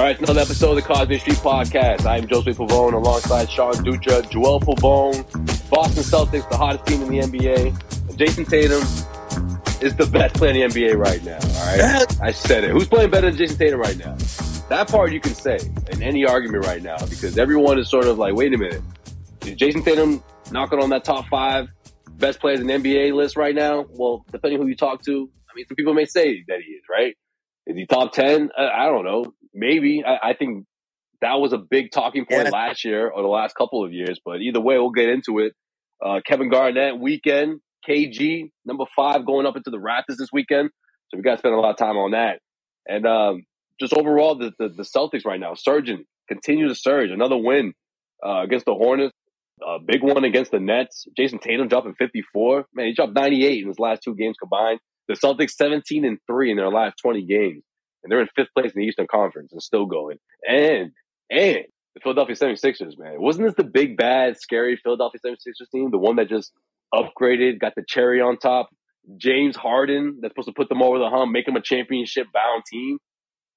All right, another episode of the Causeway Street Podcast. I am Joseph Pavone alongside Sean Dutra, Joel Pavone, Boston Celtics, the hottest team in the NBA. Jayson Tatum is the best player in the NBA right now. All right, I said it. Who's playing better than Jayson Tatum right now? That part you can say in any argument right now because everyone is sort of like, wait a minute, is Jayson Tatum knocking on that top five best players in the NBA list right now? Well, depending who you talk to, I mean, some people may say that he is, right? Is he top 10? I, I don't know maybe. I, I, think that was a big talking point yeah. last year or the last couple of years. But either way, we'll get into it. Uh, Kevin Garnett weekend, KG number five going up into the rafters this weekend. So we got to spend a lot of time on that. And um, just overall, the, the, the Celtics right now surging, continue to surge. Another win uh, against the Hornets. A big one against the Nets. Jayson Tatum dropping 54. Man, he dropped 98 in his last two games combined. The Celtics 17 and 3 in their last 20 games and they're in fifth place in the Eastern Conference and still going. And and the Philadelphia 76ers, man. Wasn't this the big bad scary Philadelphia 76ers team? The one that just upgraded, got the cherry on top. James Harden that's supposed to put them over the hump, make them a championship bound team.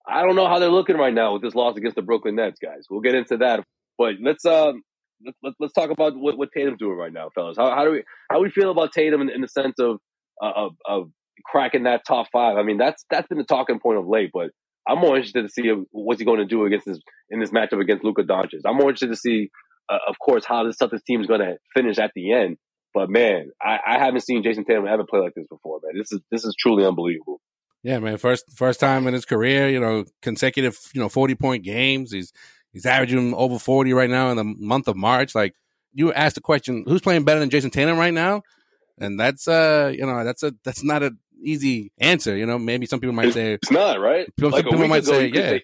I don't know how they're looking right now with this loss against the Brooklyn Nets, guys. We'll get into that. But let's um let, let, let's talk about what, what Tatum's doing right now, fellas. How, how do we how do we feel about Tatum in, in the sense of uh, of, of cracking that top five. I mean, that's that's been the talking point of late. But I'm more interested to see what's he going to do against this in this matchup against Luka Doncic. I'm more interested to see, uh, of course, how this Celtics team is going to finish at the end. But man, I, I haven't seen Jayson Tatum ever play like this before, man. This is this is truly unbelievable. Yeah, man. First first time in his career, you know, consecutive, you know, 40 point games. He's he's averaging over 40 right now in the month of March. Like you asked the question, who's playing better than Jayson Tatum right now? And that's uh, you know, that's a that's not a easy answer. You know, maybe some people might say it's not right. Some like people might say, yeah. Say,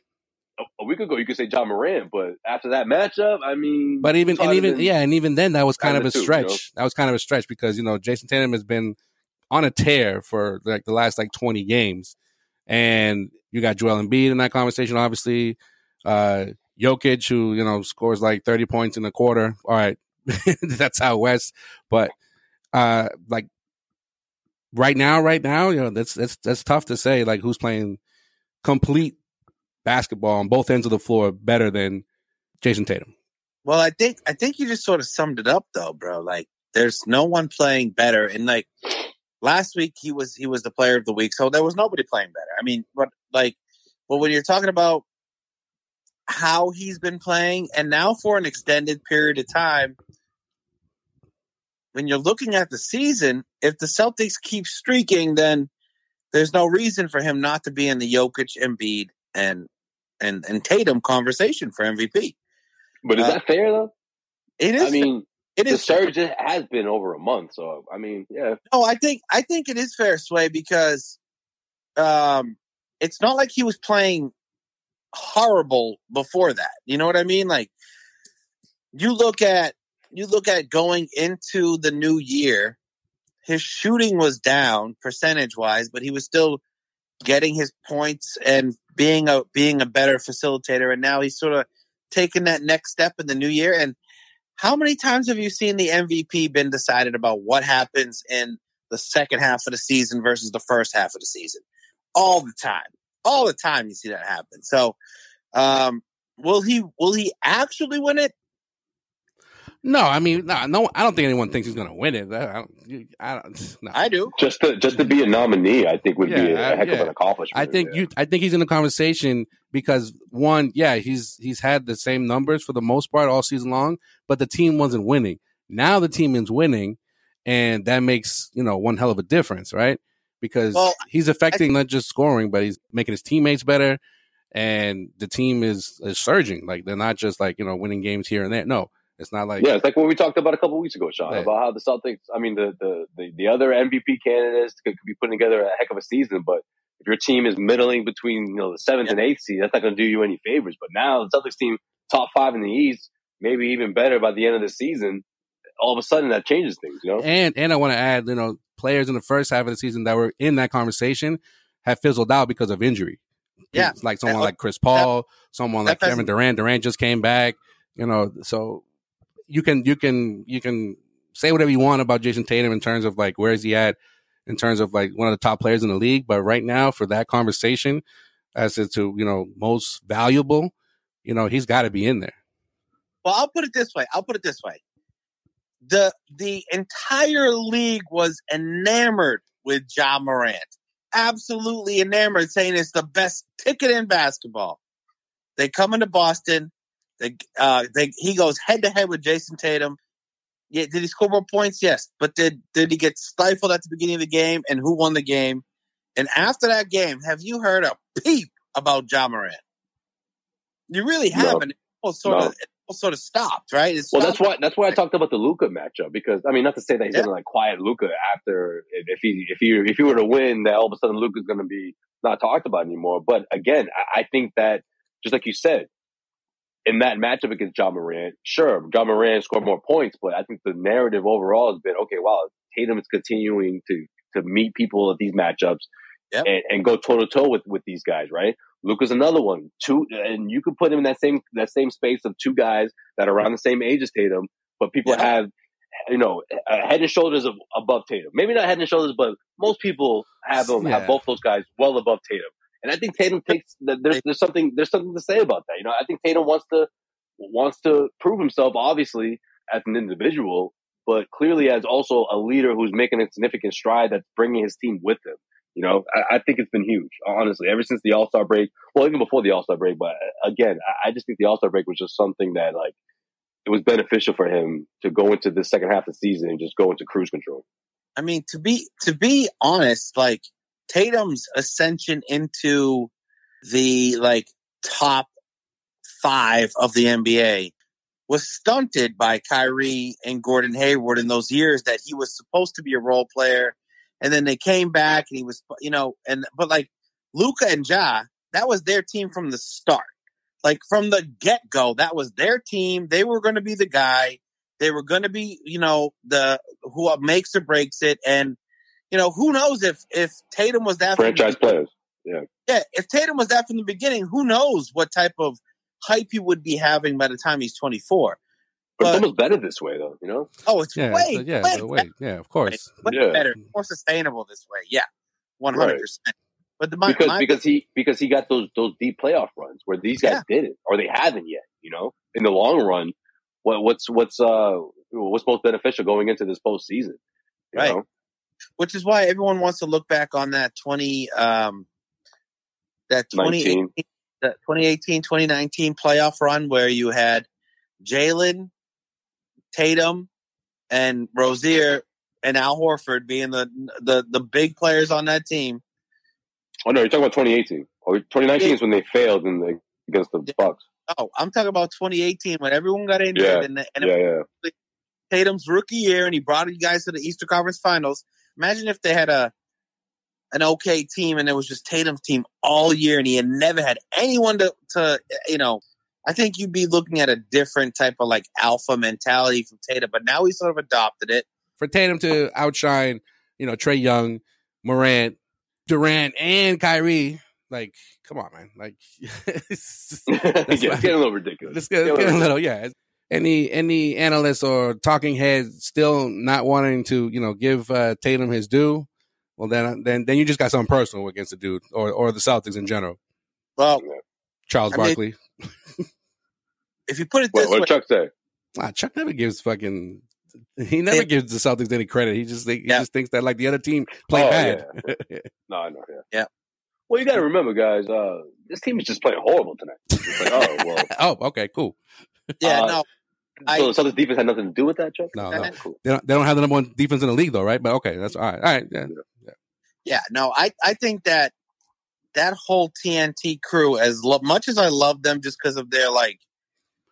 a week ago, you could say Ja Morant, but after that matchup, I mean, but even and even yeah, and even then, that was kind of a stretch. you know? That was kind of a stretch because you know Jayson Tatum has been on a tear for like the last like twenty games, and you got Joel Embiid in that conversation, obviously. Uh, Jokic, who you know scores like thirty points in a quarter. All right, that's how west, but uh, like right now, right now, you know, that's that's that's tough to say. Like who's playing complete basketball on both ends of the floor better than Jayson Tatum. Well, I think I think you just sort of summed it up though, bro. Like there's no one playing better. And like last week he was he was the player of the week, so there was nobody playing better. I mean, but like but when you're talking about how he's been playing and now for an extended period of time, when you're looking at the season, if the Celtics keep streaking, then there's no reason for him not to be in the Jokic, Embiid, and and and Tatum conversation for MVP. But is uh, that fair though? It is. I mean, it is. The surge fair. has been over a month, so I mean, yeah. No, I think I think it is fair, Sway, because um, it's not like he was playing horrible before that. You know what I mean? Like, you look at you look at going into the new year, his shooting was down percentage wise, but he was still getting his points and being a being a better facilitator. And now he's sort of taking that next step in the new year. And how many times have you seen the MVP been decided about what happens in the second half of the season versus the first half of the season? All the time. All the time you see that happen. So um will he will he actually win it? No, I mean, no, no, I don't think anyone thinks he's going to win it. I, don't, I, don't, no. I do. Just to just to be a nominee, I think would yeah, be a, heck yeah. of an accomplishment. I think yeah. you. I think he's in the conversation because one, yeah, he's he's had the same numbers for the most part all season long, but the team wasn't winning. Now the team is winning, and that makes you know one hell of a difference, right? Because well, he's affecting I, not just scoring, but he's making his teammates better, and the team is is surging. Like they're not just like you know winning games here and there. No it's not like yeah, it's like what we talked about a couple weeks ago, Sean, yeah. about how the Celtics. I mean, the, the the the other MVP candidates could, could, be putting together a heck of a season, but if your team is middling between you know the seventh yeah. and eighth seed, that's not going to do you any favors. But now the Celtics team top five in the East, maybe even better by the end of the season. All of a sudden, that changes things, you know. And and I want to add, you know, players in the first half of the season that were in that conversation have fizzled out because of injury. Yeah, it's like someone like Chris Paul, someone like Kevin Durant. Durant just came back. You know, so you can you can you can say whatever you want about Jayson Tatum in terms of like where is he at in terms of like one of the top players in the league, but right now for that conversation as to you know most valuable, you know he's got to be in there. Well, I'll put it this way. I'll put it this way. The the entire league was enamored with Ja Morant. Absolutely enamored, saying it's the best ticket in basketball. They come into Boston. They, uh, they, he goes head to head with Jayson Tatum. Yeah, did he score more points? Yes, but did did he get stifled at the beginning of the game? And who won the game? And after that game, have you heard a peep about Ja Morant? You really haven't. No. It sort no. of it sort of stopped, right? Well, that's why that's why I talked about the Luka matchup because I mean, not to say that he's yeah. gonna like quiet Luka after if he if he if he were to win, that all of a sudden Luka's gonna be not talked about anymore. But again, I, I think that just like you said, in that matchup against Ja Morant, sure, Ja Morant scored more points, but I think the narrative overall has been okay. Wow, Tatum is continuing to to meet people at these matchups yep. and, and, go toe to toe with with these guys, right? Luka's another one, two, and you could put him in that same that same space of two guys that are around the same age as Tatum, but people yep. have you know head and shoulders above Tatum. Maybe not head and shoulders, but most people have them yeah. have both those guys well above Tatum. And I think Tatum takes that. there's there's something there's something to say about that. You know, I think Tatum wants to wants to prove himself, obviously as an individual, but clearly as also a leader who's making a significant stride that's bringing his team with him. You know, I, I think it's been huge, honestly, ever since the All Star break. Well, even before the All Star break, but uh, again, I, I just think the All Star break was just something that like it was beneficial for him to go into the second half of the season and just go into cruise control. I mean, to be to be honest, like Tatum's ascension into the like top five of the NBA was stunted by Kyrie and Gordon Hayward in those years that he was supposed to be a role player. And then they came back and he was, you know, and, but like Luka and Ja, that was their team from the start. Like from the get go, that was their team. They were going to be the guy. They were going to be, you know, the, who makes or breaks it. And you know, who knows if if Tatum was that franchise players. Yeah. Yeah. If Tatum was that from the beginning, who knows what type of hype he would be having by the time he's 24. But, it's almost better this way, though. You know? Oh, it's yeah, way, yeah, way, way yeah, of course, way yeah. better, more sustainable this way. Yeah, one hundred percent. But the my, because my, because he because he got those those deep playoff runs where these guys yeah. didn't or they haven't yet. You know, in the long run, what what's what's uh what's most beneficial going into this postseason? Right. Know? Which is why everyone wants to look back on that 20 um, that 2018, that 2018 2019 playoff run where you had Jalen, Tatum, and Rozier and Al Horford being the the the big players on that team. Oh no, you're talking about 2018. Oh, 2019 is when they failed in the, against the Bucks. Oh, I'm talking about 2018 when everyone got injured yeah. and, the, and yeah, yeah. Tatum's rookie year and he brought you guys to the Eastern Conference Finals Imagine if they had a an okay team and it was just Tatum's team all year and he had never had anyone to, to you know, I think you'd be looking at a different type of like alpha mentality from Tatum. But now he sort of adopted it. For Tatum to outshine, you know, Trae Young, Morant, Durant, and Kyrie, like, come on, man. Like, it's, it's getting a little ridiculous. It's getting, getting a little, yeah. Any any analyst or talking head still not wanting to, you know, give uh, Tatum his due, well then then then you just got something personal against the dude or or the Celtics in general. Well, Charles I Barkley. Mean, if you put it this what, way, Chuck say? Ah, Chuck never gives fucking. He never gives the Celtics any credit. He just he yeah. just thinks that like the other team played oh, bad. Yeah. no, I know. Yeah. yeah. Well, you got to remember, guys. Uh, this team is just playing horrible tonight. Like, oh well. oh, okay, cool. Yeah, uh, no. So, so the defense had nothing to do with that, Chuck. No, no. Cool. They don't. They don't have the number one defense in the league, though, right? But okay, that's all right. All right. Yeah. Yeah. yeah no, I I think that that whole TNT crew, as lo- much as I love them, just because of their like,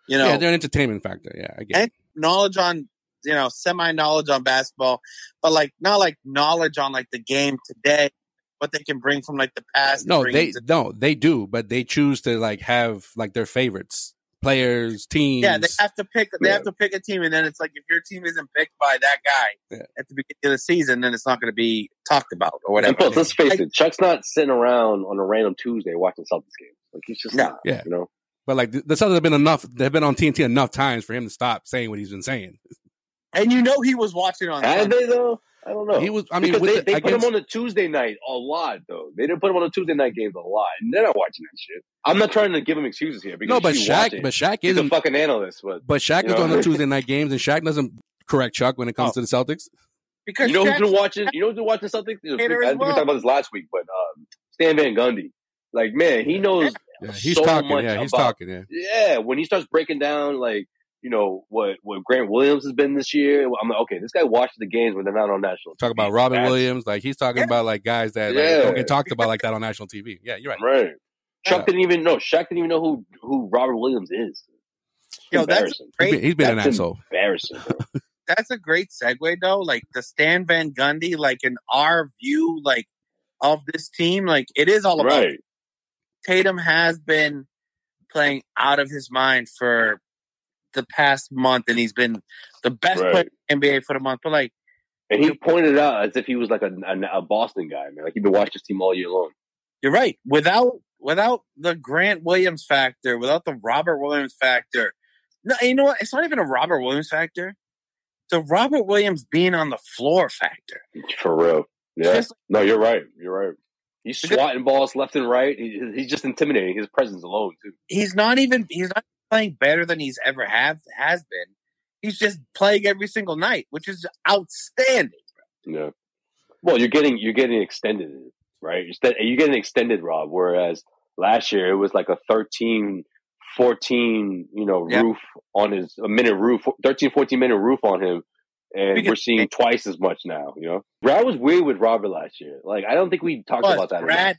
you know, yeah, they're an entertainment factor. Yeah, I get knowledge on you know semi knowledge on basketball, but like not like knowledge on like the game today, what they can bring from like the past. No, they no, they do, but they choose to like have like their favorites players, teams. Yeah, they have to pick. They yeah. have to pick a team, and then it's like if your team isn't picked by that guy yeah. at the beginning of the season, then it's not going to be talked about or whatever. Plus, let's face it, Chuck's not sitting around on a random Tuesday watching Celtics games. Like he's just not. Yeah, you know. But like the, the Celtics have been enough. They've been on TNT enough times for him to stop saying what he's been saying. And you know he was watching on. Have they though? I don't know. He was. I mean, because they, the, they put him on a Tuesday night a lot, though. They didn't put him on a Tuesday night games a lot, and they're not watching that shit. I'm not trying to give him excuses here. Because no, but Shaq, but Shaq is a fucking analyst. But but Shaq is know? on the Tuesday night games, and Shaq doesn't correct Chuck when it comes oh. to the Celtics. Because you know Shaq's who's been watching? You know who's been watching Celtics? I think well. we talked about this last week, but um, Stan Van Gundy. Like man, he knows yeah, he's so talking, much. Yeah, he's about, talking. Yeah, yeah. When he starts breaking down like you know what what Grant Williams has been this year. I'm like, okay, this guy watches the games when they're not on national. Talk TV. about Robin That's, Williams, like he's talking yeah. about like guys that like, yeah. don't get talked about like that on national TV. Yeah, you're right. Right. Chuck yeah. didn't even know. Shaq didn't even know who who Robert Williams is. Yo, that's great. He's been, he's been that's an asshole. Embarrassing. that's a great segue though. Like the Stan Van Gundy, like in our view, like of this team, like it is all about. Right. Tatum has been playing out of his mind for the past month, and he's been the best right. player in NBA for the month. But like, and he pointed out as if he was like a, a, a Boston guy, man. Like he'd been watching this team all year long. You're right. Without without the Grant Williams factor, without the Robert Williams factor, no, you know what? It's not even a Robert Williams factor. The Robert Williams being on the floor factor. For real. Yeah. Just, no, you're right. You're right. He's swatting balls left and right. He, he's just intimidating. His presence alone, too. He's not even. He's not playing better than he's ever have has been. He's just playing every single night, which is outstanding. Yeah. Well, you're getting you're getting extended, right? You're getting extended, Rob. Whereas last year it was like a 13, 14, you know, yeah. roof on his a minute roof, 13, 14 minute roof on him. And because, we're seeing twice as much now, you know. Brad was weird with Robert last year. Like I don't think we talked about that. Brad, enough.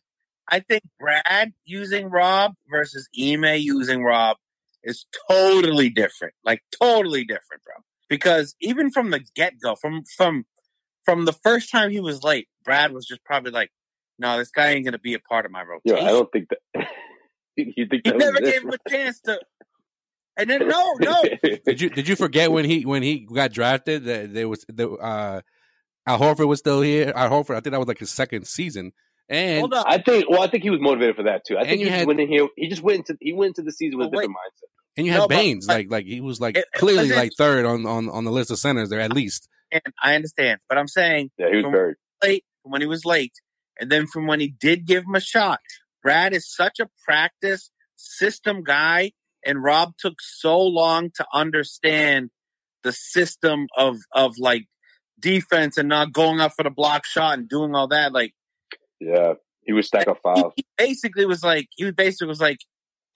I think Brad using Rob versus Ime using Rob is totally different. Like totally different, bro. Because even from the get go, from from from the first time he was late, Brad was just probably like, "No, this guy ain't gonna be a part of my rotation." Yeah, I don't think that. you think he never gave him a chance to. And then no, no. did you did you forget when he when he got drafted that there was the uh, Al Horford was still here. Al Horford, I think that was like his second season. And I think, well, I think he was motivated for that too. I think he had, went in here. He just went into he went into the season with a different mindset. And you had no, Baynes, but, like like he was like it, clearly like third on, on on the list of centers there at least. And I understand, but I'm saying yeah, he was very late from when he was late, and then from when he did give him a shot. Brad is such a practice system guy, and Rob took so long to understand the system of of like defense and not going up for the block shot and doing all that. Like yeah, he was stack of five. He, basically was like he basically was like,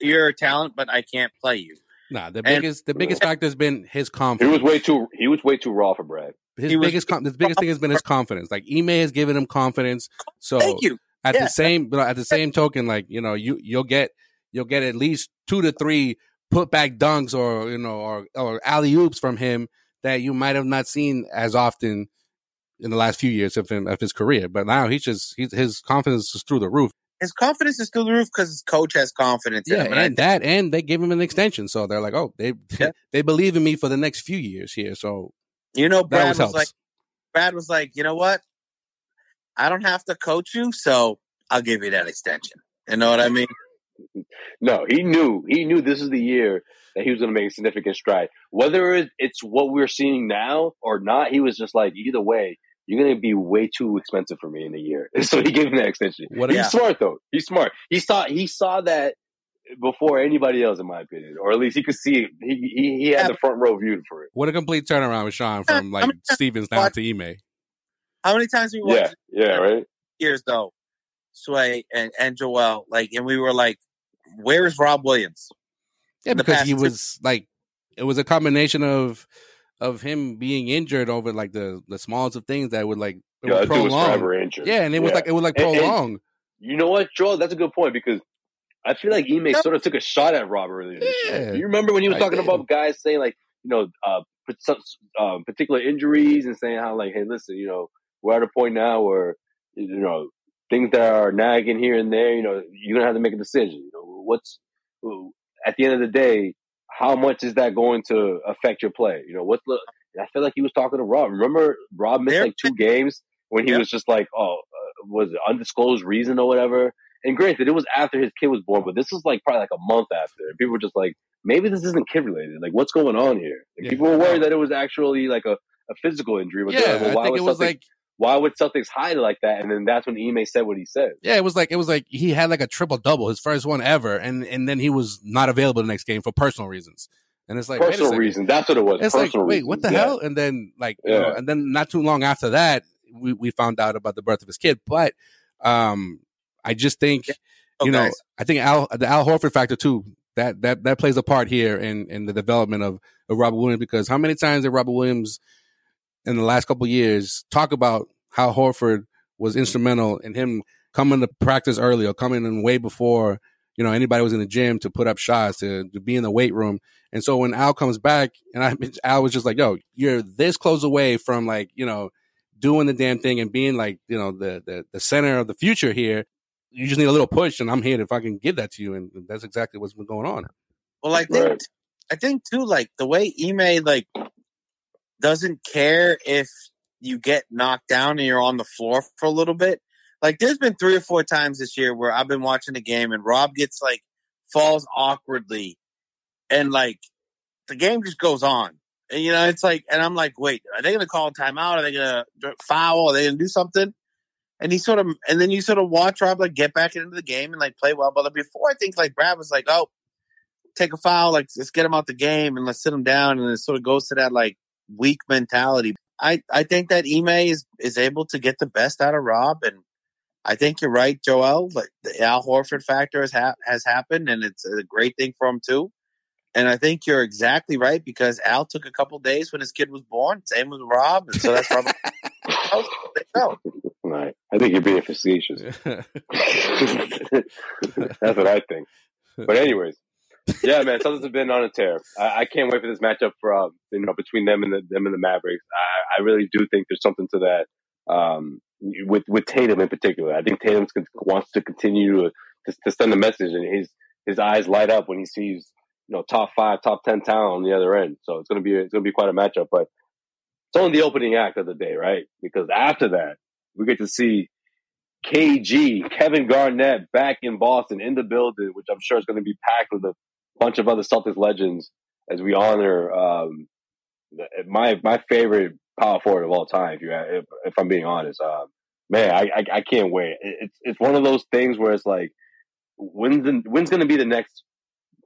"You're a talent, but I can't play you." Nah, the biggest the biggest factor has been his confidence. He was way too he was way too raw for Brad. His he biggest was, the biggest thing has been his confidence. Like Ime has given him confidence. So thank you. At yeah. the same but at the same token, like you know, you you'll get you'll get at least two to three put back dunks or you know or or alley oops from him that you might have not seen as often in the last few years of, him, of his career. But now he's just he's, his confidence is through the roof. His confidence is through the roof because his coach has confidence. Yeah, in him. and that, and they gave him an extension, so they're like, oh, they yeah. they believe in me for the next few years here. So you know, Brad was helps. like, Brad was like, you know what? I don't have to coach you, so I'll give you that extension. You know what I mean? no, he knew. He knew this is the year that he was going to make a significant stride. Whether it's what we're seeing now or not, he was just like, either way, you're going to be way too expensive for me in a year. So he gave him that extension. What He's yeah. smart though. He's smart. He saw he saw that before anybody else, in my opinion, or at least he could see it. He he, he had yeah. the front row view for it. What a complete turnaround with Sean from like Stevens down to Ime. How many times we watched? Yeah, yeah, right. Years though, Sway and and Joel, like, and we were like, "Where is Rob Williams?" Yeah, because he was like, it was a combination of of him being injured over like the the smallest of things that would like it yeah, would prolong. Yeah, and it was like it would like prolong. And, and you know what, Joel? That's a good point because I feel like Ime sort of took a shot at Rob earlier. Yeah. You remember when he was I talking did. about guys saying like, you know, uh, um, particular injuries and saying how like, hey, listen, you know, we're at a point now where you know things that are nagging here and there. You know, you're gonna have to make a decision. You know, what's at the end of the day, how much is that going to affect your play? You know, what's the? I feel like he was talking to Rob. Remember, Rob missed like two games when he yeah. was just like, oh, uh, was it undisclosed reason or whatever. And granted, it was after his kid was born, but this was like probably like a month after. And people were just like, maybe this isn't kid related. Like, what's going on here? And yeah. people were worried that it was actually like a, a physical injury. But yeah, like, well, I think it was like why would Celtics hide like that? And then that's when Ime said what he said. Yeah, it was like it was like he had like a triple double, his first one ever, and and then he was not available the next game for personal reasons. And it's like personal reasons. That's what it was. It's personal like wait, what the yeah. hell? And then like yeah. you know, and then not too long after that, we we found out about the birth of his kid. But um, I just think yeah. oh, you know, nice. I think Al the Al Horford factor too. That that that plays a part here in in the development of of Robert Williams because how many times did Robert Williams in the last couple years talk about how Horford was instrumental in him coming to practice early or coming in way before you know anybody was in the gym to put up shots to, to be in the weight room. And so when Al comes back, and I Al was just like, "Yo, you're this close away from like you know doing the damn thing and being like you know the the, the center of the future here. You just need a little push, and I'm here if I can give that to you." And that's exactly what's been going on. Well, I think right. I think too, like the way Ime like doesn't care if you get knocked down and you're on the floor for a little bit. Like there's been three or four times this year where I've been watching the game and Rob gets like falls awkwardly and like the game just goes on. And you know, it's like and I'm like, wait, are they gonna call a timeout? Are they gonna foul? Are they gonna do something? And he sort of and then you sort of watch Rob like get back into the game and like play well. But before I think like Brad was like, oh, take a foul, like let's get him out the game and let's sit him down and it sort of goes to that like weak mentality. I, I think that Ime is, is able to get the best out of Rob. And I think you're right, Joel. Like the Al Horford factor has, ha- has happened, and it's a great thing for him, too. And I think you're exactly right because Al took a couple days when his kid was born. Same with Rob. And so that's Rob. right. I think you're being facetious. that's what I think. But, anyways, yeah, man, Celtics have been on a tear. I, I can't wait for this matchup for uh, you know between them and the, them and the Mavericks. I, I really do think there's something to that um, with with Tatum in particular. I think Tatum wants to continue to, to, to send a message, and his his eyes light up when he sees you know top five, top ten talent on the other end. So it's gonna be it's gonna be quite a matchup. But it's only the opening act of the day, right? Because after that, we get to see KG, Kevin Garnett back in Boston in the building, which I'm sure is going to be packed with a bunch of other Celtics legends as we honor um, my my favorite power forward of all time. If you if, if I'm being honest, um, man, I, I, I can't wait. It's it's one of those things where it's like when's the, when's going to be the next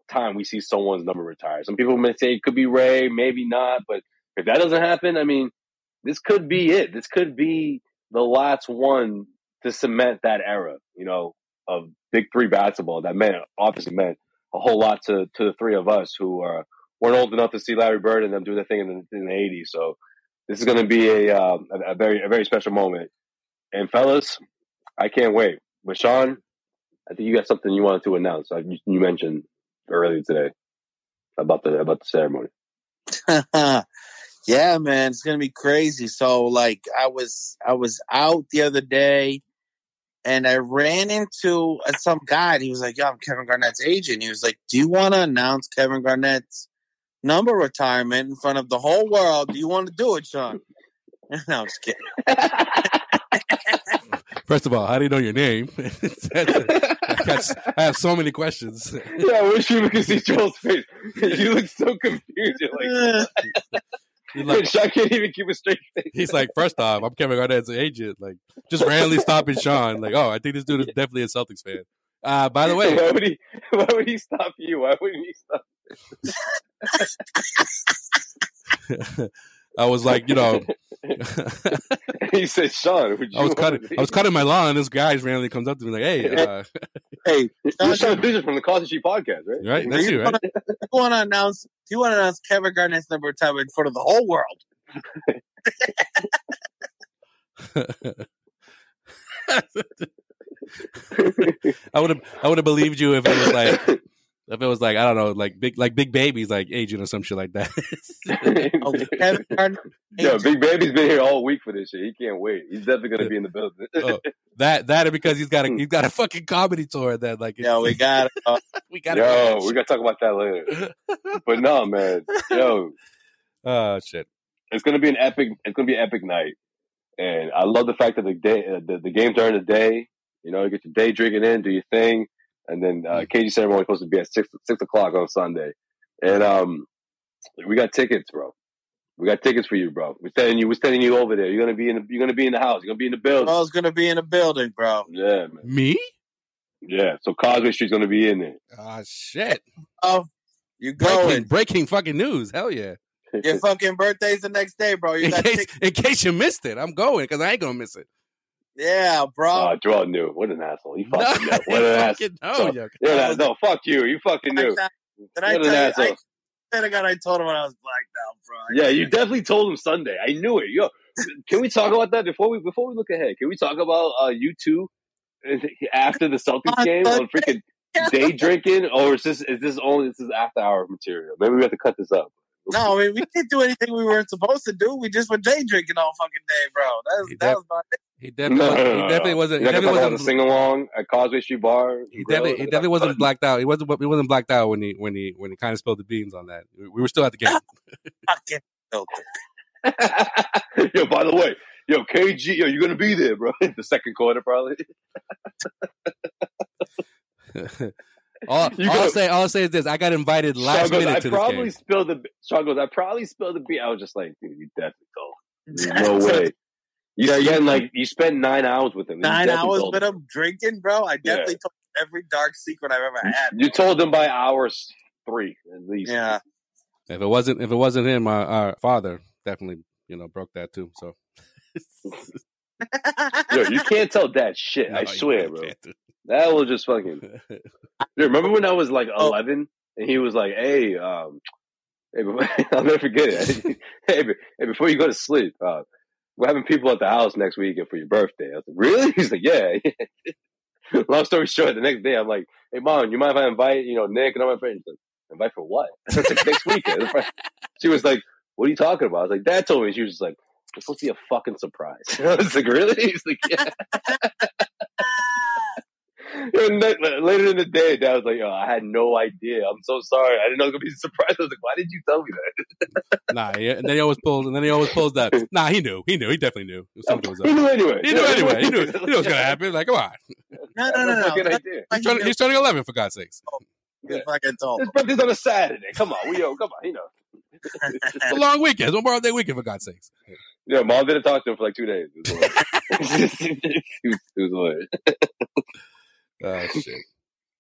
time we see someone's number retire? Some people may say it could be Ray, maybe not, but if that doesn't happen, I mean, this could be it. This could be the last one to cement that era, you know, of big three basketball that meant obviously meant a whole lot to to the three of us who weren't old enough to see Larry Bird and them do their thing in the, in the 80s. So this is going to be a, uh, a, a very a very special moment. And fellas, I can't wait. But Sean, I think you got something you wanted to announce. You, you mentioned earlier today about the about the ceremony. yeah, man, it's gonna be crazy. So like, I was I was out the other day, and I ran into uh, some guy. And he was like, "Yo, I'm Kevin Garnett's agent." He was like, "Do you want to announce Kevin Garnett's number retirement in front of the whole world? Do you want to do it, Sean?" no, I'm just kidding. First of all, how do you know your name? I, have so many questions. Yeah, I wish you could see Joel's face. You look so confused. You're like, He's like, Sean can't even keep a straight face. He's like, first off, I'm Kevin Garnett's an agent. Like, just randomly stopping Sean. Like, oh, I think this dude is definitely a Celtics fan. Uh, by the way, why would he? Why would he stop you? Why wouldn't he stop? I was like, you know, he said, "Sean, I was cutting, I was cutting my lawn, and this guy randomly comes up to me like, hey, uh, hey, you're Sean Bishop from the Cause Sheet podcast, right? Right, that's you, right? You want to announce? Do you want to announce Kevin Garnett's number time in front of the whole world? I would have, I would have believed you if it was like if it was like I don't know, like big like big babies, like agent or some shit like that. oh, Yo, big baby's been here all week for this shit. He can't wait. He's definitely gonna be in the building. oh, that that because he's got a he's got a fucking comedy tour that like yeah we got uh, we got Yo, we gotta talk about that later. but no, man. Yo. Oh shit. It's gonna be an epic it's gonna be an epic night. And I love the fact that the day uh, the, the games are in the day. You know, you get your day drinking in, do your thing and then uh, mm. KG ceremony supposed to be at six six o'clock on Sunday, and um, we got tickets, bro. We got tickets for you, bro. We're sending you. We're sending you over there. You're gonna be in. The, you're gonna be in the house. You're gonna be in the building. I was gonna be in the building, bro. Yeah, man. Me? Yeah. So Causeway Street's gonna be in there. Ah, oh, shit. Oh, you going? Breaking, breaking fucking news. Hell yeah. Your fucking birthday's the next day, bro. You in, case, in case you missed it, I'm going because I ain't gonna miss it. Yeah, bro. Oh, Joel knew. What an asshole. You fucking no, knew. What an asshole. No, no, no, no, fuck you. You fucking knew. Did I tell you? I, I, I told him when I was blacked out, bro. Yeah, you definitely told him Sunday. I knew it. Yo, can we talk about that before we before we look ahead? Can we talk about uh, you two after the Celtics game on freaking day drinking, or is this is this only this is after hour material? Maybe we have to cut this up. No, I mean we didn't do anything we weren't supposed to do. We just were day drinking all fucking day, bro. That was, that was my. He definitely, no, no, no, he definitely wasn't. He definitely wasn't sing along at Causeway Street Bar. He definitely, he definitely wasn't blacked out. He wasn't. He wasn't blacked out when he when he when he kind of spilled the beans on that. We were still at the game. yo, by the way, yo, KG, yo, you're gonna be there, bro. the second quarter, probably. all, all I'll say, all I'll say is this: I got invited last goes, minute I to probably this game. spilled the. Sean goes, I probably spilled the beer. I was just like, dude, you definitely told. There's no way. You yeah, spent like you spent nine hours with him. Nine hours with him drinking, bro. I definitely yeah. told every dark secret I've ever had. You told him by hours three at least. Yeah. If it wasn't if it wasn't him, our, our father definitely you know broke that too. So. Yo, you can't tell that shit. No, I swear, bro. That was just fucking. Dude, remember when I was like oh. eleven and he was like, "Hey, um, hey, I'll never forget it. hey, hey, before you go to sleep, uh, we're having people at the house next weekend for your birthday. I was like, really? He's like, yeah. Long story short, the next day I'm like, hey mom, you mind if I invite, you know, Nick and all my friends? Like, invite for what? like, next weekend. she was like, what are you talking about? I was like, dad told me. She was just like, it's supposed to be a fucking surprise. I was like, really? He's like, yeah. and then, uh, later in the day, Dad was like, "Yo, I had no idea. I'm so sorry. I didn't know it was gonna be a surprise." I was like, "Why did you tell me that?" nah, yeah, and then he always pulls, and then he always pulls that. Nah, he knew. He knew. He definitely knew. Something was up. He knew anyway. He knew anyway. He knew. He knew it was gonna happen. Like, come on. No, no, no, no. no. He's, turning, he's turning eleven for God's sakes. Oh, yeah. Fucking told. His birthday's on a Saturday. Come on, we yo, come on, you know. it's a long weekend. It's one more day weekend for God's sakes. Yeah, mom didn't talk to him for like two days. It was, it was, it was Oh shit.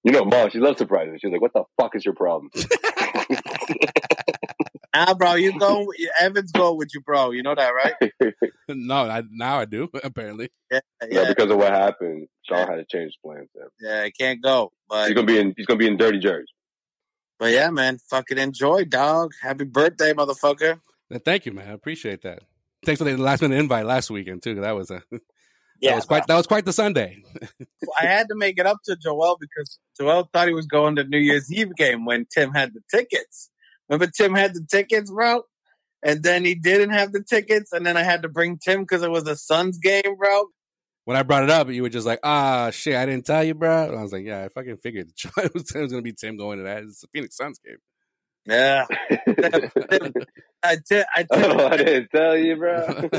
You know, mom, she loves surprises. She's like, "What the fuck is your problem?" nah, bro, you go. Evans going with you, bro. You know that, right? no, I, now I do. Apparently, yeah, yeah. yeah because of what happened, Sean had to change plans. Yeah, I can't go. But he's gonna be in. He's gonna be in dirty jerseys. But yeah, man, fucking enjoy, dog. Happy birthday, motherfucker. Thank you, man. I appreciate that. Thanks for the last minute invite last weekend too. That was a yeah, that was quite that was quite the Sunday. I had to make it up to Joel because Joel thought he was going to New Year's Eve game when Tim had the tickets. Remember Tim had the tickets, bro? And then he didn't have the tickets, and then I had to bring Tim because it was a Suns game, bro. when I brought it up, you were just like, ah, shit, I didn't tell you, bro. And I was like, yeah, I fucking figured it was, going to be Tim going to that. It's the Phoenix Suns game. Yeah. I, t- I, t- oh, I didn't tell you, bro.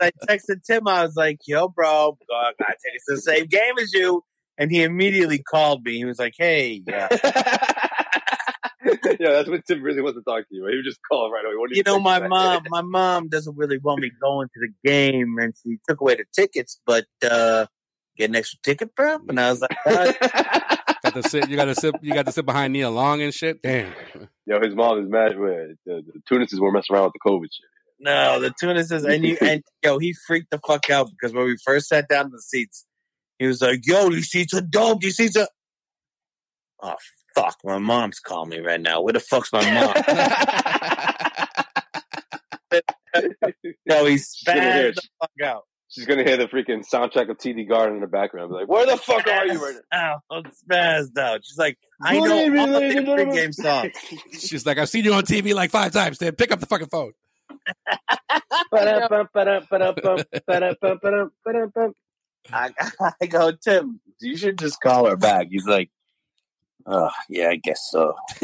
I texted Tim. I was like, yo, bro, God, I us to the same game as you. And he immediately called me. He was like, hey, yeah. yeah, that's what Tim really wants to talk to you. He would just call right away. You, you know, my mom, my mom doesn't really want me going to the game, and she took away the tickets, but uh get an extra ticket, bro. And I was like, got to sit. You got to sit. You got to sit behind Nia Long and shit. Damn. Yo, his mom is mad. With the, the Tunis's were messing around with the COVID shit. No, the Tunis's and you and yo, he freaked the fuck out because when we first sat down in the seats, he was like, "Yo, these seats are dope. These seats are." Oh fuck, my mom's calling me right now. Where the fuck's my mom? no, he's spazzed the fuck out. She's gonna hear the freaking soundtrack of TD Garden in the background. Be like, "Where the fuck are you right now?" I'm spazzed out. She's like, "I know all the pregame songs." She's like, "I've seen you on TV like five times. Then pick up the fucking phone." I, I go, Tim, you should just call her back. He's like, Oh, yeah, I guess so.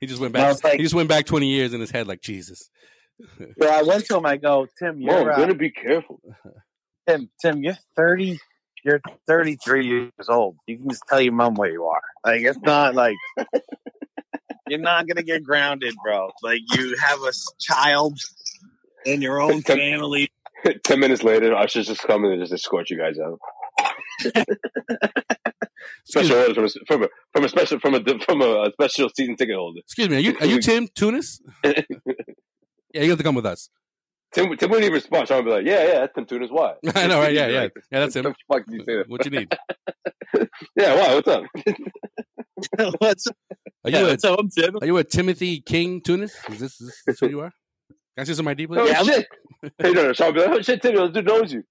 he just went back. Like, he just went back twenty years in his head, like Jesus. so I went to him. I go, Tim, you're Mom, uh, gonna be careful. Tim, Tim, you're thirty. You're thirty three years old. You can just tell your mom where you are. Like it's not like you're not gonna get grounded, bro. Like you have a child in your own family. Ten minutes later, ushers just coming and just escort you guys out special orders from a, from a, from a special from a from a special season ticket holder. Excuse me, are you are you Tim Tunis? Yeah, you have to come with us. Tim, Tim wouldn't even respond. Sean would be like, "Yeah, yeah, that's Tim Tunis. Why?" I know, right? Yeah, yeah, yeah. That's him. What you say that? What you need? yeah, why? What's up? what's up? Are you yeah, a, what's up, Tim? Are you a Timothy King Tunis? Is this, is this who you are? Can I see some ID, please? Oh, yeah, shit. hey, no, no, Sean be like, "Oh shit, Tim, this dude knows you."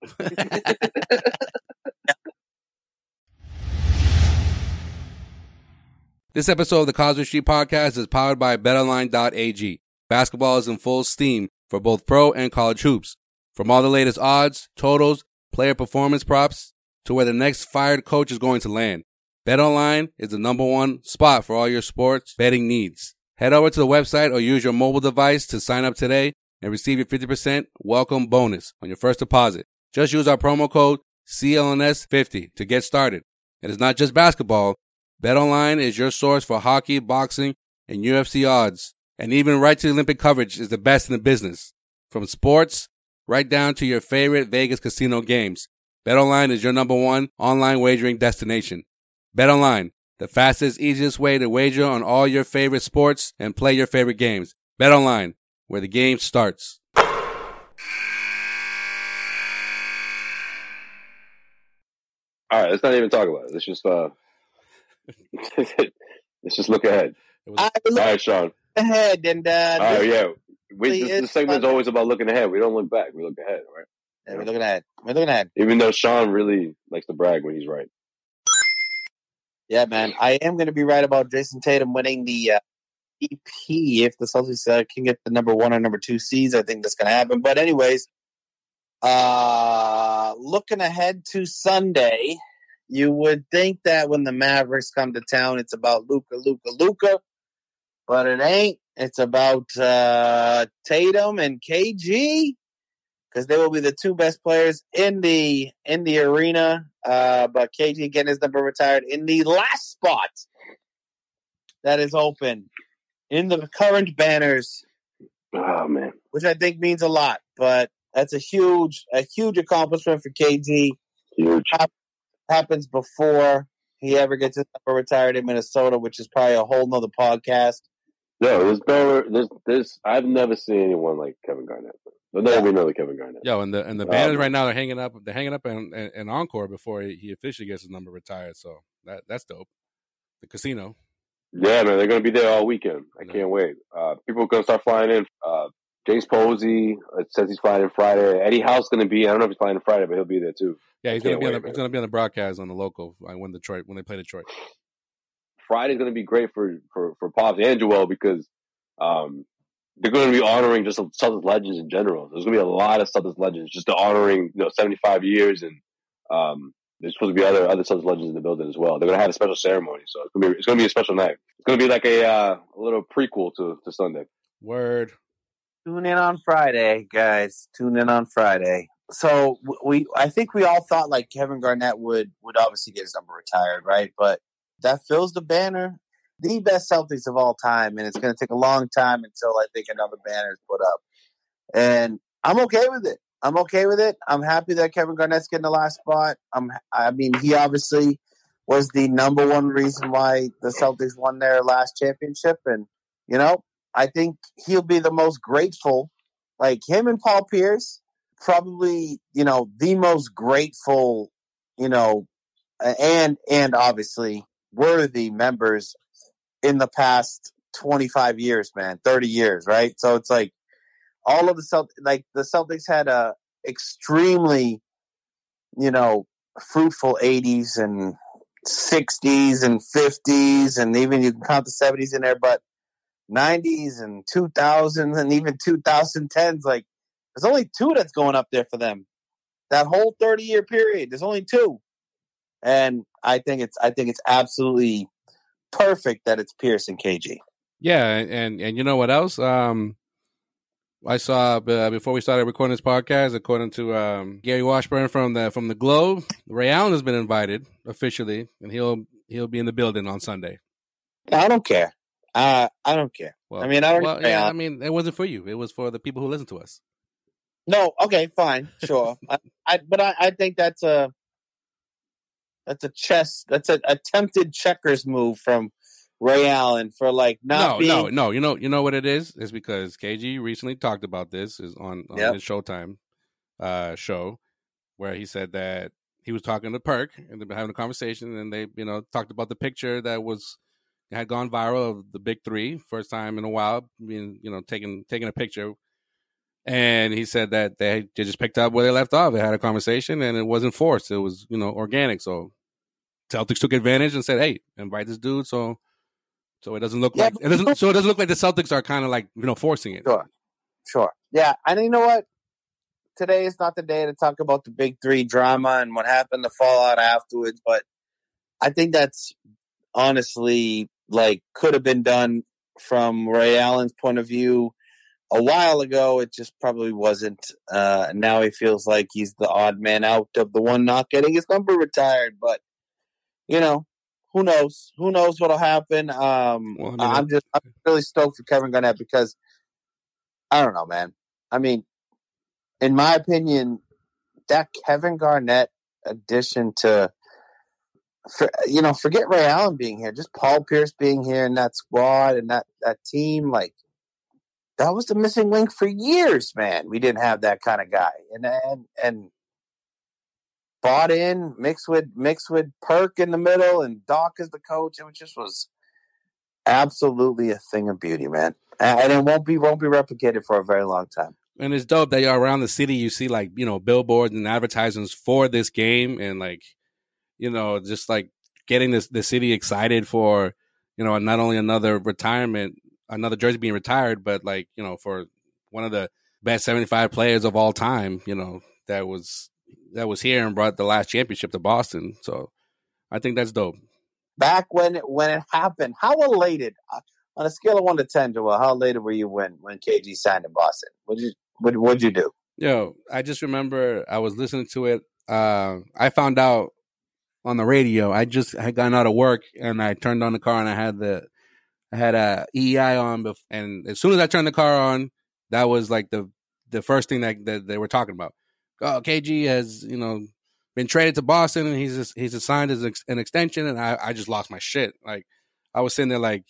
This episode of the Causeway Street Podcast is powered by BetOnline.ag. Basketball is in full steam for both pro and college hoops. From all the latest odds, totals, player performance props, to where the next fired coach is going to land. BetOnline is the number one spot for all your sports betting needs. Head over to the website or use your mobile device to sign up today and receive your 50% welcome bonus on your first deposit. Just use our promo code CLNS50 to get started. And It is not just basketball. BetOnline is your source for hockey, boxing, and UFC odds. And even right to the Olympic coverage is the best in the business. From sports right down to your favorite Vegas casino games. BetOnline is your number one online wagering destination. BetOnline, the fastest, easiest way to wager on all your favorite sports and play your favorite games. BetOnline, where the game starts. All right, let's not even talk about it. Let's just uh, Let's just look ahead. All right, Sean. Ahead and uh, oh yeah, we, this, this segment is always about looking ahead. We don't look back. We look ahead, right? Yeah, we're looking ahead. We're looking ahead. Even though Sean really likes to brag when he's right. Yeah, man. I am going to be right about Jayson Tatum winning the uh, EP if the Celtics uh, can get the number one or number two seeds. I think that's going to happen. But anyways, uh, looking ahead to Sunday, you would think that when the Mavericks come to town, it's about Luka, Luca, Luka, but it ain't. It's about uh, Tatum and KG because they will be the two best players in the in the arena. Uh, but KG getting his number retired in the last spot that is open in the current banners. Oh man, which I think means a lot. But that's a huge a huge accomplishment for KG. Huge. Top happens before he ever gets his number retired in Minnesota, which is probably a whole nother podcast. No, there's better. There's, there's. I've never seen anyone like Kevin Garnett. There'll never be another Kevin Garnett. Yo, and the and the banners um, right now they're hanging up. They're hanging up in, in Encore before he, he, officially gets his number retired. So that that's dope. The casino. Yeah, man, they're gonna be there all weekend. I can't wait. Uh, people are gonna start flying in. Uh, James Posey it says he's flying in Friday. Eddie House going to be. I don't know if he's flying in Friday, but he'll be there too. Yeah, he's going to be. On the, he's to be on the broadcast on the local when Detroit when they play Detroit. Friday's going to be great for for for Pops and Joel because um, they're going to be honoring just Celtics legends in general. There's going to be a lot of Celtics legends just honoring you know 75 years, and um, there's supposed to be other other Celtics legends in the building as well. They're going to have a special ceremony, so it's going to be it's going to be a special night. It's going to be like a uh, a little prequel to to Sunday. Word. Tune in on Friday, guys. Tune in on Friday. So we, I think we all thought like Kevin Garnett would would obviously get his number retired, right? But that fills the banner the best Celtics of all time, and it's going to take a long time until I think another banner is put up. And I'm okay with it. I'm okay with it. I'm happy that Kevin Garnett's getting the last spot. I'm. I mean, he obviously was the number one reason why the Celtics won their last championship, and you know, I think he'll be the most grateful. Like him and Paul Pierce, probably you know the most grateful, you know, and and obviously worthy members in the past 25 years, man, 30 years, right? So it's like all of the Celt like the Celtics had a extremely, you know, fruitful 80s and 60s and 50s and even you can count the 70s in there, but 90s and 2000s and even 2010s, like there's only two that's going up there for them. That whole 30 year period, there's only two. And I think it's I think it's absolutely perfect that it's Pierce and KG. Yeah, and and you know what else? Um, I saw uh, before we started recording this podcast, according to um, Gary Washburn from the from the Globe, Ray Allen has been invited officially, and he'll he'll be in the building on Sunday. I don't care. Uh, I don't care. Well, I mean, I don't. Well, yeah, I mean, it wasn't for you. It was for the people who listen to us. No, okay, fine, sure. I, I, but I, I think that's a that's a chess. That's an attempted checkers move from Ray Allen for like not no, being. No, no, you know, you know what it is? It's because KG recently talked about this is on, on yep. his Showtime uh, show, where he said that he was talking to Perk and they've been having a conversation, and they, you know, talked about the picture that was had gone viral of the big three, first time in a while, being you know taking taking a picture. And he said that they, they just picked up where they left off. They had a conversation, and it wasn't forced; it was you know organic. So Celtics took advantage and said, "Hey, invite this dude." So so it doesn't look yeah, like it doesn't. So it doesn't look like the Celtics are kind of like you know forcing it. Sure, sure. Yeah, and you know what? Today is not the day to talk about the big three drama and what happened, the fallout afterwards. But I think that's honestly like could have been done from Ray Allen's point of view a while ago. It just probably wasn't. Uh, now he feels like he's the odd man out of the one not getting his number retired. But you know, who knows? Who knows what'll happen? Um, well, I mean, I'm just I'm really stoked for Kevin Garnett because I don't know, man. I mean, in my opinion, that Kevin Garnett addition to, for, you know, forget Ray Allen being here, just Paul Pierce being here and that squad and that that team, like that was the missing link for years, man. We didn't have that kind of guy, and and and bought in, mixed with mixed with Perk in the middle, and Doc as the coach. It just was absolutely a thing of beauty, man. And it won't be won't be replicated for a very long time. And it's dope that you're around the city. You see like you know billboards and advertisements for this game, and like you know just like getting this the city excited for you know not only another retirement, another jersey being retired, but like you know for one of the best 75 players of all time. You know that was that was here and brought the last championship to Boston. So I think that's dope. Back when it, when it happened, how elated uh, on a scale of one to ten, Joel? How elated were you when when KG signed in Boston? What you what what'd you do? Yo, I just remember I was listening to it. Uh, I found out on the radio. I just had gotten out of work and I turned on the car and I had the I had a EEI on, and as soon as I turned the car on, that was like the the first thing that, that they were talking about oh, KG has you know been traded to Boston and he's he's assigned as an extension, and I I just lost my shit. Like I was sitting there like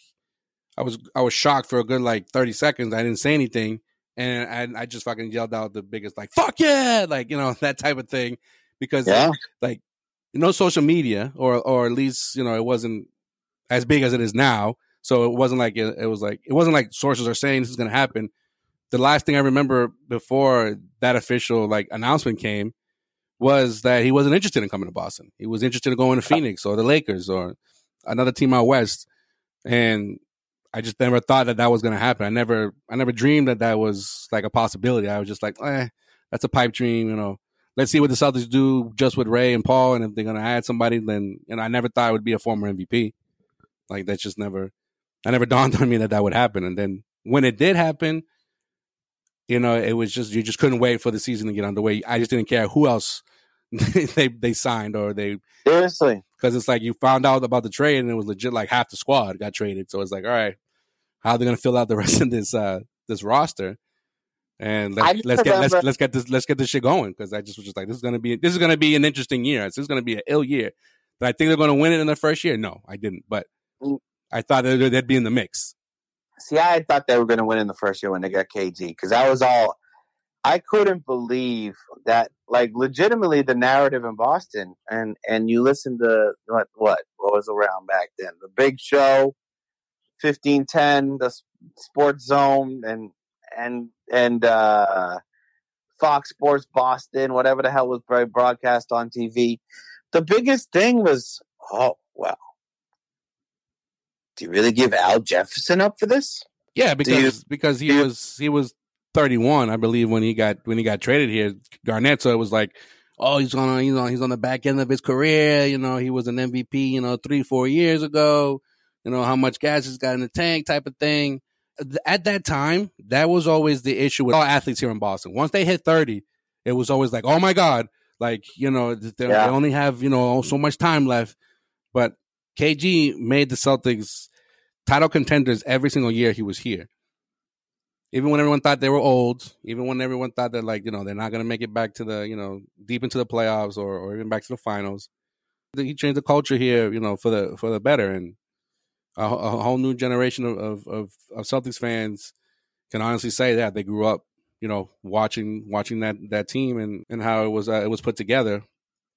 I was I was shocked for a good like thirty seconds. I didn't say anything, and I, I just fucking yelled out the biggest like "fuck yeah!" like you know that type of thing because yeah. like no social media or or at least you know it wasn't as big as it is now. So it wasn't like it, it was like it wasn't like sources are saying this is going to happen the last thing I remember before that official like announcement came was that he wasn't interested in coming to Boston. He was interested in going to Phoenix or the Lakers or another team out west. And I just never thought that that was going to happen. I never, I never dreamed that that was like a possibility. I was just like, eh, that's a pipe dream, you know. Let's see what the Celtics do just with Ray and Paul, and if they're going to add somebody, then know, I never thought it would be a former MVP. Like that's just never, I never dawned on me that that would happen. And then when it did happen, you know, it was just you just couldn't wait for the season to get underway. I just didn't care who else they they signed or they seriously because it's like you found out about the trade and it was legit like half the squad got traded. So it's like, all right, how are they going to fill out the rest of this uh this roster? And let's, let's get let's, let's get this let's get this shit going because I just was just like this is gonna be this is gonna be an interesting year. This is gonna be an ill year. But I think they're gonna win it in the first year. No, I didn't. But mm. I thought that they'd be in the mix. See, I thought they were going to win in the first year when they got KG because I was all I couldn't believe that, like, legitimately, the narrative in Boston, and and you listen to what what what was around back then, the Big Show, fifteen ten, the Sports Zone, and and and uh, Fox Sports Boston, whatever the hell was broadcast on TV. The biggest thing was, oh well, do you really give Al Jefferson up for this? Yeah, because you, because he was he was 31, I believe, when he got when he got traded here, Garnett. So it was like, oh, he's on you know he's on the back end of his career. You know, he was an MVP. You know, three four years ago. You know how much gas he's got in the tank, type of thing. At that time, that was always the issue with all athletes here in Boston. Once they hit 30, it was always like, oh my god, like you know they, yeah. they only have you know so much time left. But KG made the Celtics title contenders every single year he was here even when everyone thought they were old, even when everyone thought that like you know they're not going to make it back to the you know deep into the playoffs or or even back to the finals, he changed the culture here, you know, for the for the better, and a, a whole new generation of, of of of Celtics fans can honestly say that they grew up, you know, watching watching that that team and and how it was uh, it was put together.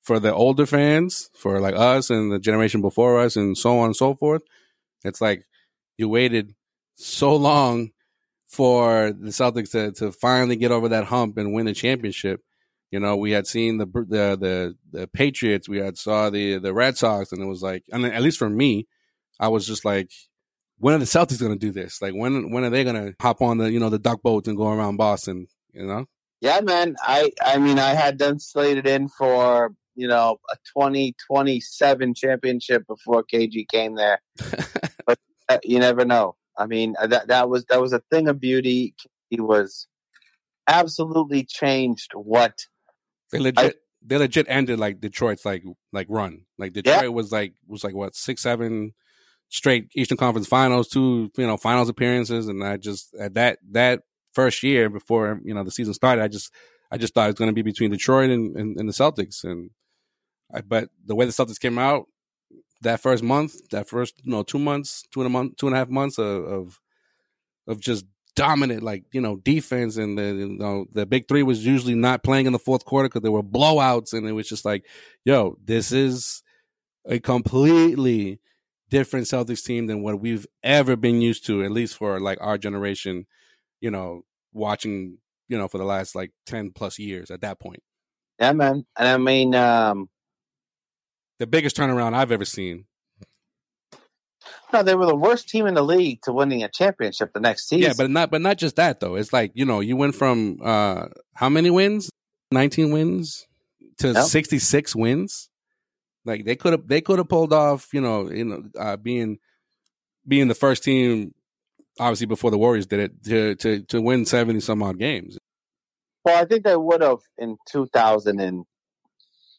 For the older fans, for like us and the generation before us, and so on and so forth, it's like you waited so long for the Celtics to, to finally get over that hump and win the championship. You know, we had seen the the the, the Patriots, we had saw the the Red Sox, and it was like, and at least for me, I was just like, when are the Celtics going to do this? Like, when when are they going to hop on the you know the duck boats and go around Boston? You know? Yeah, man. I I mean, I had them slated in for you know a twenty twenty seven championship before KG came there, but uh, you never know. I mean, uh, that that was that was a thing of beauty. He was absolutely changed what they legit I, they legit ended like Detroit's like like run. Like Detroit yeah. was like was like what six seven straight Eastern Conference Finals, two you know finals appearances, and I just at that that first year before you know the season started, I just I just thought it was going to be between Detroit and, and, and the Celtics, and but the way the Celtics came out, that first month, that first you know two months, two and a month, two and a half months of of, of just dominant like you know defense, and the you know the big three was usually not playing in the fourth quarter because there were blowouts, and it was just like, yo, this is a completely different Celtics team than what we've ever been used to, at least for like our generation. You know, watching you know for the last like ten plus years at that point. Yeah, man, and I mean. um the biggest turnaround I've ever seen. No, they were the worst team in the league to winning a championship the next season. Yeah, but not but not just that though. It's like you know you went from uh how many wins? Nineteen wins to nope. sixty six wins. Like they could have they could have pulled off you know you know uh, being being the first team obviously before the Warriors did it to to to win seventy some odd games. Well, I think they would have in two thousand and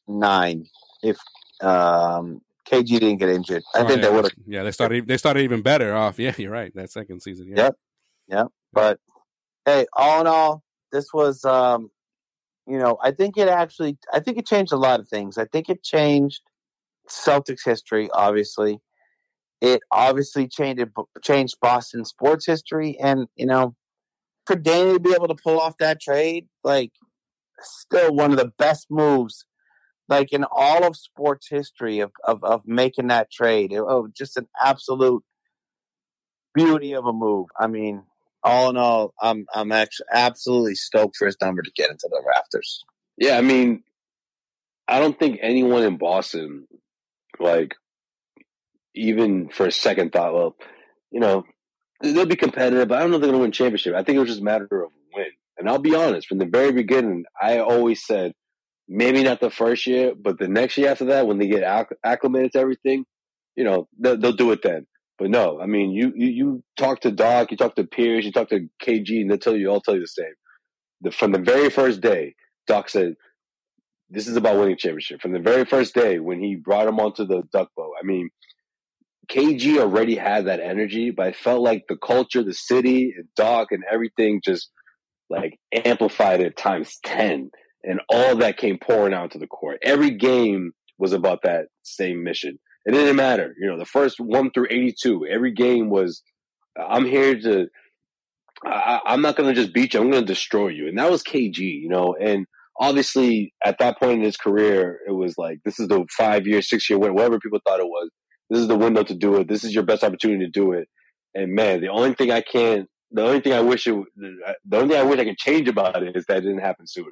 nine if um, KG didn't get injured. I oh, think yeah, they would have. Yeah, they started. They started even better off. Yeah, you're right. That second season. Yeah. Yep. Yep. But hey, all in all, this was. um you know, I think it actually, I think it changed a lot of things. I think it changed Celtics history, obviously. It obviously changed changed Boston sports history, and you know, for Danny to be able to pull off that trade, like, still one of the best moves like in all of sports history of, of, of making that trade. Oh, just an absolute beauty of a move. I mean, all in all, I'm I'm actually absolutely stoked for his number to get into the rafters. Yeah, I mean, I don't think anyone in Boston, like, even for a second thought, well, you know, they'll be competitive, but I don't know if they're going to win championship. I think it was just a matter of win. And I'll be honest, from the very beginning, I always said maybe not the first year, but the next year after that, when they get acclimated to everything, you know, they'll, they'll, do it then. But no, I mean, you, you, you talk to Doc, you talk to Pierce, you talk to KG, and they'll tell you, all tell you the same. The, from the very first day, Doc said, this is about winning championship. From the very first day when he brought him onto the duck boat, I mean, KG already had that energy, but I felt like the culture, the city, and Doc, and everything just like amplified it times 10 and all that came pouring out to the court. Every game was about that same mission. It didn't matter, you know, the first one through eighty-two. Every game was, I'm here to. I, I'm not going to just beat you. I'm going to destroy you, and that was KG, you know. And obviously, at that point in his career, it was like this is the five year, six year whatever people thought it was. This is the window to do it. This is your best opportunity to do it. And man, the only thing I can't, the only thing I wish it, the only thing I wish I could change about it is that it didn't happen sooner.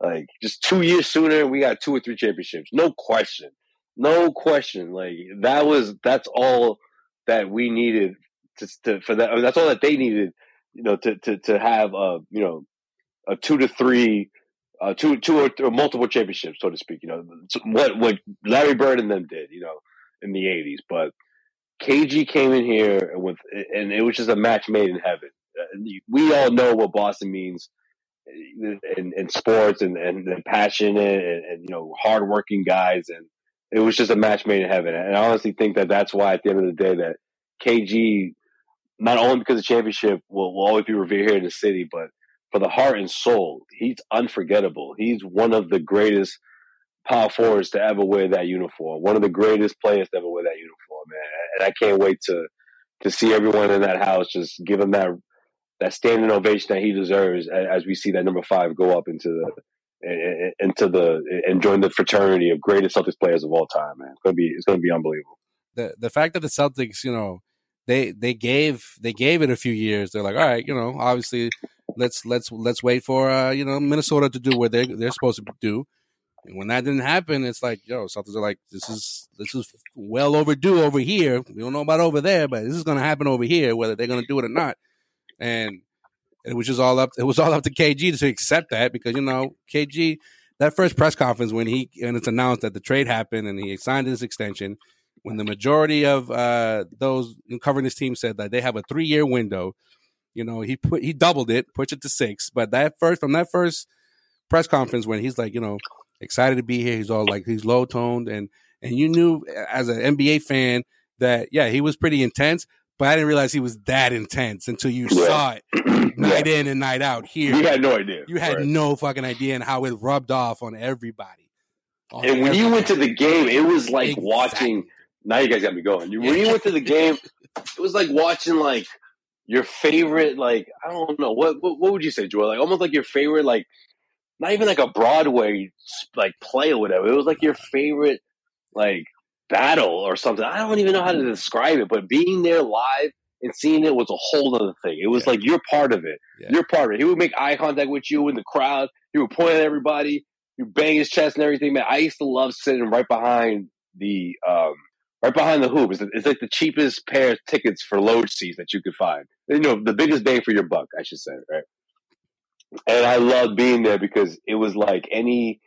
Like just two years sooner, we got two or three championships. No question. No question. Like that was that's all that we needed to, to for that. I mean, that's all that they needed. You know, to to to have a you know a two to three, uh, two two or, or multiple championships, so to speak. You know, what what Larry Bird and them did. You know, in the '80s, but. KG came in here and with, and it was just a match made in heaven. Uh, we all know what Boston means in, in sports and, and, and passionate and, and, you know hardworking guys, and it was just a match made in heaven. And I honestly think that that's why at the end of the day that KG, not only because the championship will, will always be revered here in the city, but for the heart and soul, he's unforgettable. He's one of the greatest power forwards to ever wear that uniform. One of the greatest players to ever wear that uniform, man. And I can't wait to to see everyone in that house just give him that that standing ovation that he deserves as we see that number five go up into the into the and join the fraternity of greatest Celtics players of all time. Man, it's gonna be it's gonna be unbelievable. The the fact that the Celtics, you know, they they gave they gave it a few years. They're like, all right, you know, obviously let's let's let's wait for uh, you know Minnesota to do what they they're supposed to do. And when that didn't happen, it's like, yo, Celtics are like, this is this is well overdue over here. We don't know about over there, but this is to happen over here, whether they're to do it or not and it was just all up. It was all up to KG to accept that because you know KG that first press conference when he and it's announced that the trade happened and he signed his extension. When the majority of uh, those covering his team said that they have a three year window, you know he put he doubled it, pushed it to six. But that first from that first press conference when he's like you know excited to be here, he's all like he's low toned and and you knew as an NBA fan that yeah he was pretty intense, but I didn't realize he was that intense until you right. saw it night yeah. in and night out here. You had no idea. You had right. no fucking idea and how it rubbed off on everybody. On and when you went to the game, it was like exactly. watching. Now you guys got me going. When you went to the game, it was like watching like your favorite, like I don't know what what, what would you say, Joel? Like almost like your favorite, like not even like a Broadway like play or whatever. It was like your favorite, like battle or something. I don't even know how to describe it, but being there live and seeing it was a whole other thing. It was yeah. like you're part of it. Yeah. You're part of it. He would make eye contact with you in the crowd. He would point at everybody. He would bang his chest and everything. Man, I used to love sitting right behind the um, right behind the hoop. It's, it's like the cheapest pair of tickets for load seats that you could find. You know, the biggest bang for your buck, I should say, right? And I loved being there because it was like any,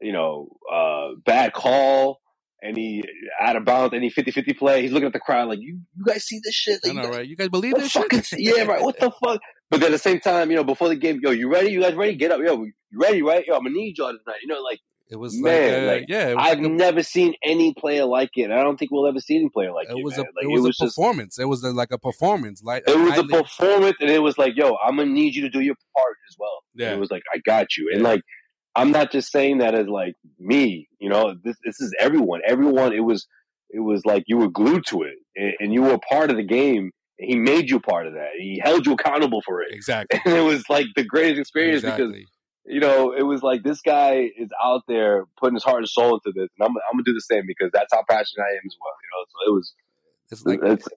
you know, uh, bad call any out of bounds, any 50-50 play. He's looking at the crowd like, you, you guys see this shit? Like, I know, right? You guys believe this shit? Yeah, right. What the fuck? But then at the same time, you know, before the game, yo, you ready? You guys ready? Get up. Yo, you ready, right? Yo, I'm going to need y'all tonight. You know, like, it was man, like, uh, like yeah. I've like a, never seen any player like it. I don't think we'll ever see any player like it. It was man. a like, it was, it was a performance. It was a, like a performance. Like it was a performance, and it was like, yo, I'm gonna need you to do your part as well. Yeah, and it was like, I got you, and like I'm not just saying that as like me, you know, this, this is everyone. Everyone, it was, it was like you were glued to it and, and you were part of the game. he made you part of that. He held you accountable for it. Exactly. And it was like the greatest experience exactly. because, you know, it was like this guy is out there putting his heart and soul into this. And I'm, I'm going to do the same because that's how passionate I am as well. You know, so it was, it's like, it's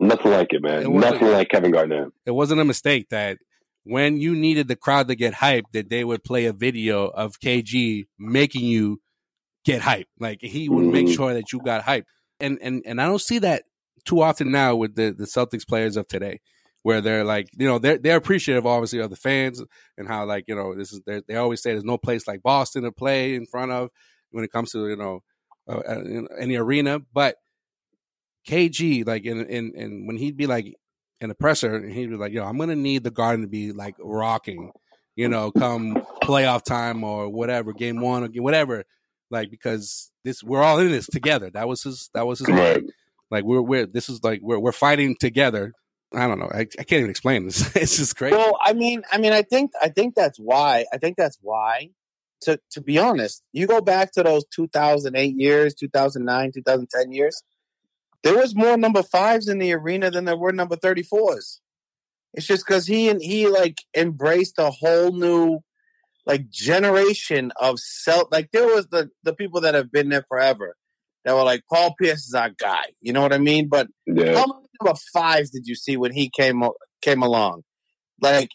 nothing like it, man. It nothing like Kevin Garnett. It wasn't a mistake that when you needed the crowd to get hyped, that they would play a video of KG making you get hyped. Like he would make mm-hmm. sure that you got hyped. And and and I don't see that too often now with the the Celtics players of today. where they're like, you know, they're they're appreciative obviously of the fans and how like you know this is they always say there's no place like Boston to play in front of when it comes to you know uh, uh any arena, but KG like in in in when he'd be like in the presser, and he was like, yo, I'm gonna need the Garden to be like rocking, you know, come playoff time or whatever, game one or whatever, like because this we're all in this together. That was his that was his right. Like we're we're this is like we're we're fighting together. I don't know. I, I can't even explain this. it's just crazy. Well, I mean, I mean, I think I think that's why. I think that's why. To to be honest, you go back to those 2008 years, 2009, 2010 years. There was more number fives in the arena than there were number 34s. It's just because he and he like embraced a whole new like generation of self. Like there was the the people that have been there forever that were like Paul Pierce is our guy. You know what I mean? But yeah. how many number fives did you see when he came came along? Like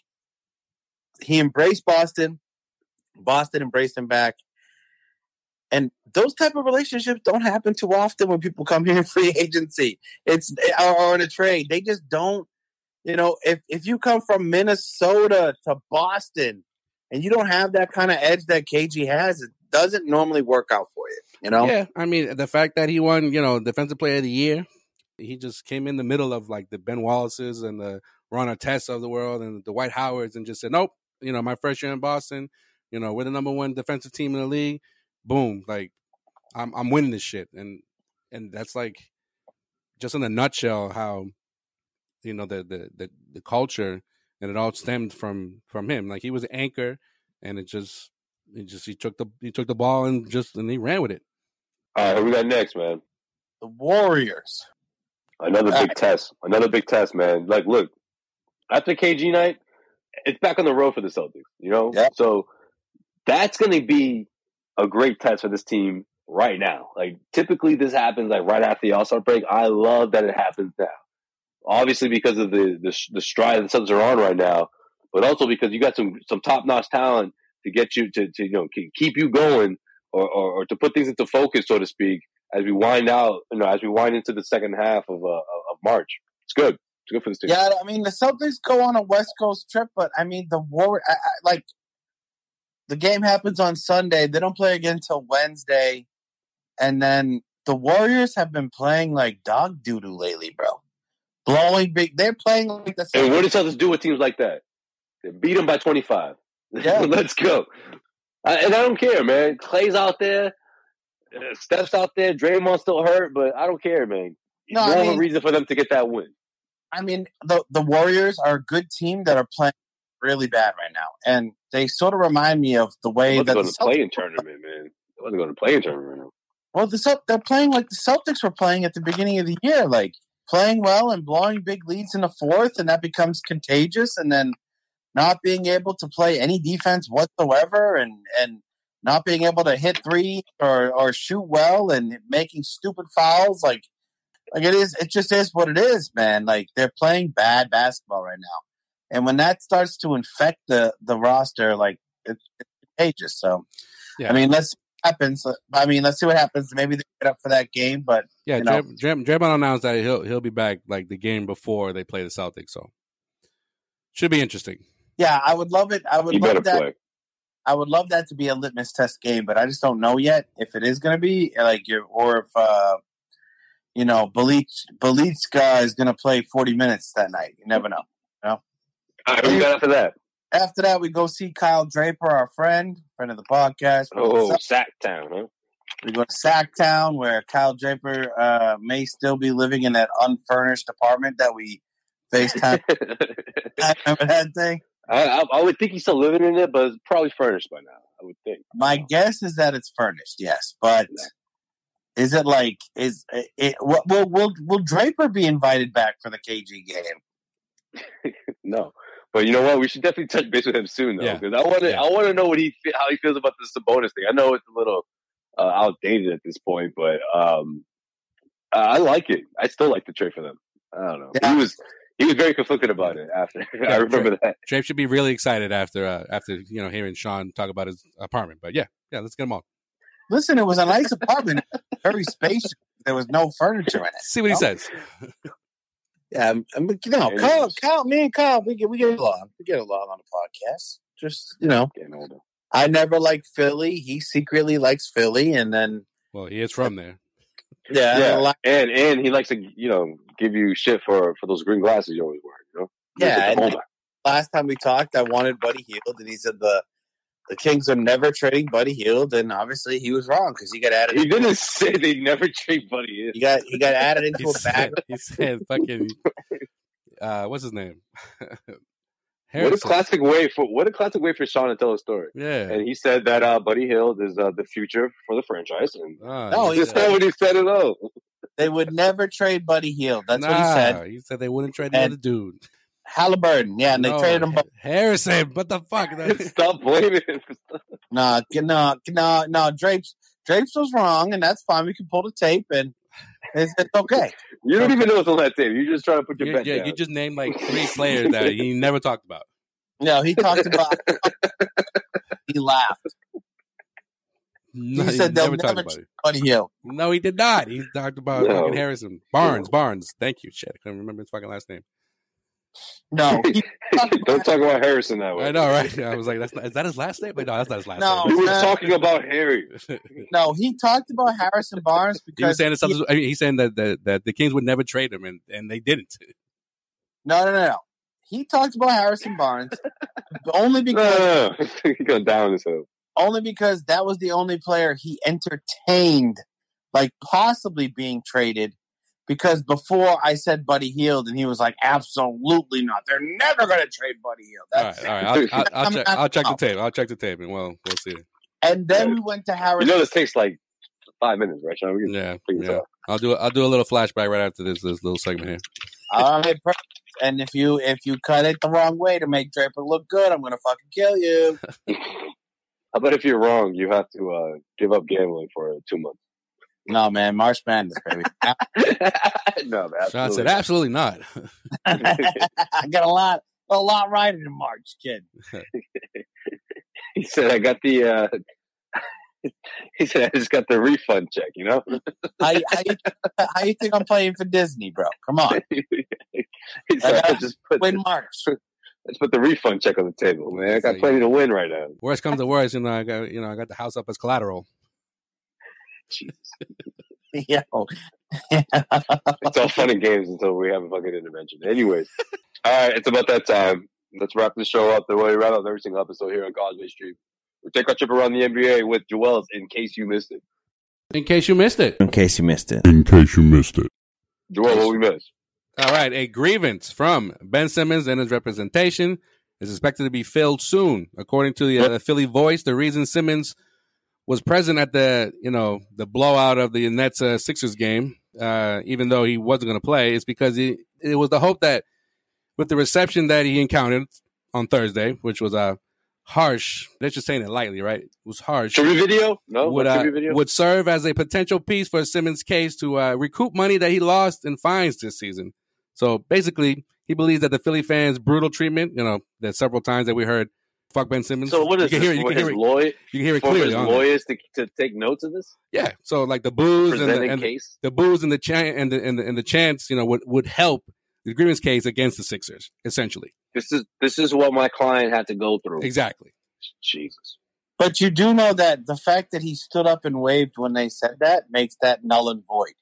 he embraced Boston, Boston embraced him back, and those type of relationships don't happen too often when people come here in free agency. It's or, in a trade. They just don't. You know, if if you come from Minnesota to Boston and you don't have that kind of edge that KG has, it doesn't normally work out for you. You know? Yeah, I mean the fact that he won, you know, Defensive Player of the Year, he just came in the middle of like the Ben Wallaces and the Ron Artest of the world and the Dwight Howards and just said, nope, you know, my first year in Boston, you know, we're the number one defensive team in the league. Boom, like I'm I'm winning this shit, and and that's like just in a nutshell how you know the the the, the culture and it all stemmed from from him. Like he was an anchor, and it just he just he took the he took the ball and just and he ran with it. All right, who we got next, man? The Warriors. Another big right. test. Another big test, man. Like, look, after KG night, it's back on the road for the Celtics. You know, yep. so that's going to be a great test for this team right now. Like, typically this happens like right after the All Star break. I love that it happens now. Obviously, because of the the, the stride the Celtics are on right now, but also because you got some some top notch talent to get you to, to you know keep you going or, or, or, to put things into focus, so to speak, as we wind out, you know, as we wind into the second half of uh, of March. It's good. It's good for this team. Yeah, I mean the Celtics go on a West Coast trip, but I mean the war, like the game happens on Sunday. They don't play again until Wednesday, and then the Warriors have been playing like dog doo doo lately, bro. Blowing big. They're playing like the. And what does Celtics do with teams like that? They beat them by twenty five. Yeah. Let's go. I, and I don't care, man. Clay's out there, uh, Steph's out there, Draymond's still hurt, but I don't care, man. No, no I mean, reason for them to get that win. I mean, the the Warriors are a good team that are playing really bad right now, and they sort of remind me of the way that going the to play in tournament, man. They wasn't going to play in tournament. Well, the they're playing like the Celtics were playing at the beginning of the year, like playing well and blowing big leads in the fourth, and that becomes contagious, and then not being able to play any defense whatsoever and and not being able to hit three or or shoot well and making stupid fouls like like it is it just is what it is man like they're playing bad basketball right now and when that starts to infect the the roster like it's, it's contagious so yeah. i mean let's happens. I mean, let's see what happens. Maybe they get up for that game, but yeah, you know. Draymond announced that he'll he'll be back like the game before they play the Celtics, so should be interesting yeah, I would love it. I would love that. Play. I would love that to be a litmus test game, but I just don't know yet if it is going to be like your or if uh, you know Bjelica is going to play forty minutes that night. You never know. All right, we got after that. After that, we go see Kyle Draper, our friend, friend of the podcast. Oh, Sactown, huh? We go to Sactown, where Kyle Draper uh, may still be living in that unfurnished apartment that we FaceTime. remember that thing? I, I, I, would think he's still living in it, but it's probably furnished by now. I would think. My guess is that it's furnished, yes. But is it like is it? Will will will Draper be invited back for the KG game? no, but you know what? We should definitely touch base with him soon, though, because yeah. I want to. Yeah. I want to know what he how he feels about the Sabonis thing. I know it's a little uh, outdated at this point, but um, I like it. I still like the trade for them. I don't know. Yeah. He was he was very conflicted about it after. Yeah, I remember Drape, that. Drape should be really excited after uh, after you know hearing Sean talk about his apartment. But yeah, yeah, let's get him on. Listen, it was a nice apartment, very spacious. There was no furniture in it. See what he says. Yeah, I mean, you know, Kyle, Kyle, me and Kyle, we get we get along. We get along on the podcast. Just you know, getting older. I never liked Philly. He secretly likes Philly, and then well, he is from there. Yeah, yeah, and and he likes to you know give you shit for for those green glasses you always wear. You know, yeah. last time we talked, I wanted Buddy Hield, and he said the the Kings are never trading Buddy Hield, and obviously he was wrong because he got added. He didn't say they never trade Buddy Hield. He got he got added into a bag. He said, "Fucking, uh, what's his name?" What a classic way for what a classic way for Sean to tell a story. Yeah, and he said that uh, Buddy Hield is uh, the future for the franchise. And oh, no, he said what he said it all. They would never trade Buddy Hield. That's nah, what he said. He said they wouldn't trade the and other dude. Halliburton, yeah, and no, they traded him. Harrison, what the fuck? Stop blaming him. no, no, no, no. Drapes, Drapes was wrong, and that's fine. We can pull the tape, and it's, it's okay. You don't even know what's on that tape. You're just trying to put your you, bet yeah, down. You just named like three players that he never talked about. No, he talked about. he laughed. No, he, he said they'll never, never about Buddy Hield. No, he did not. He talked about no. fucking Harrison Barnes. Barnes. Thank you. Shit, I couldn't remember his fucking last name. No, don't talk about Harrison that way. I know, right? I was like, "That's not, is that his last name?" But no, that's not his last no, name. He was talking about Harry. no, he talked about Harrison Barnes because he was saying he, I mean, he's saying that, that that the Kings would never trade him, and and they didn't. No, no, no, no. He talked about Harrison Barnes only because no, no, no. he got down his hill. Only because that was the only player he entertained, like possibly being traded because before I said Buddy Hield, and he was like, "Absolutely not! They're never going to trade Buddy Hield." That's, all right, all right. I'll, I'll, I'll check, I'll check the tape. I'll check the tape, and well, we'll see. And then we went to Harris. You know, this takes like five minutes, right, Sean? yeah, yeah. I'll do I'll do a little flashback right after this this little segment here. All right, perfect. And if you if you cut it the wrong way to make Draper look good, I'm gonna fucking kill you. How about if you're wrong, you have to uh, give up gambling for two months? No, man, March Madness, baby. no, man. Sean said, absolutely not. I got a lot, a lot right in March, kid. he said, I got the. Uh, he said, I just got the refund check. You know. how, how, you, how you think I'm playing for Disney, bro? Come on. he said, I, just put win March. Let's put the refund check on the table, man. I got plenty to win right now. Worst comes to worst, you know, I got you know, I got the house up as collateral. Jesus. yeah. it's all fun and games until we have a fucking intervention. Anyways, all right, it's about that time. Let's wrap the show up the way we wrap up every single episode here on Causeway Street. We take our trip around the NBA with Joel's in case you missed it. In case you missed it. In case you missed it. In case you missed it. Joel, what we missed? All right, a grievance from Ben Simmons and his representation is expected to be filled soon. According to the uh, Philly Voice, the reason Simmons was present at the you know the blowout of the Nets uh, Sixers game, uh, even though he wasn't going to play, is because he, it was the hope that with the reception that he encountered on Thursday, which was uh, harsh. Let's just saying it lightly, right? It was harsh. Tribute video? No, would uh, video? would serve as a potential piece for Simmons' case to uh, recoup money that he lost in fines this season. So basically, he believes that the Philly fans' brutal treatment, you know, that several times that we heard fuck Ben Simmons. So what is you can hear, you can hear it, lawyer, you can hear it clearly. lawyers to, to take notes of this. Yeah. So like the booze and the, and case. the booze and the chant and the, and the and the chants, you know, would would help the grievance case against the Sixers essentially. This is this is what my client had to go through. Exactly. Jesus. But you do know that the fact that he stood up and waved when they said that makes that null and void.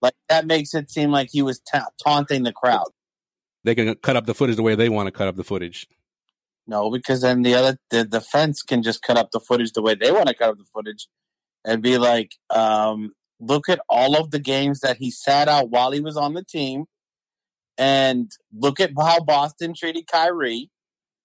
Like that makes it seem like he was ta- taunting the crowd. They can cut up the footage the way they want to cut up the footage. No, because then the other the defense can just cut up the footage the way they want to cut up the footage, and be like, um, "Look at all of the games that he sat out while he was on the team, and look at how Boston treated Kyrie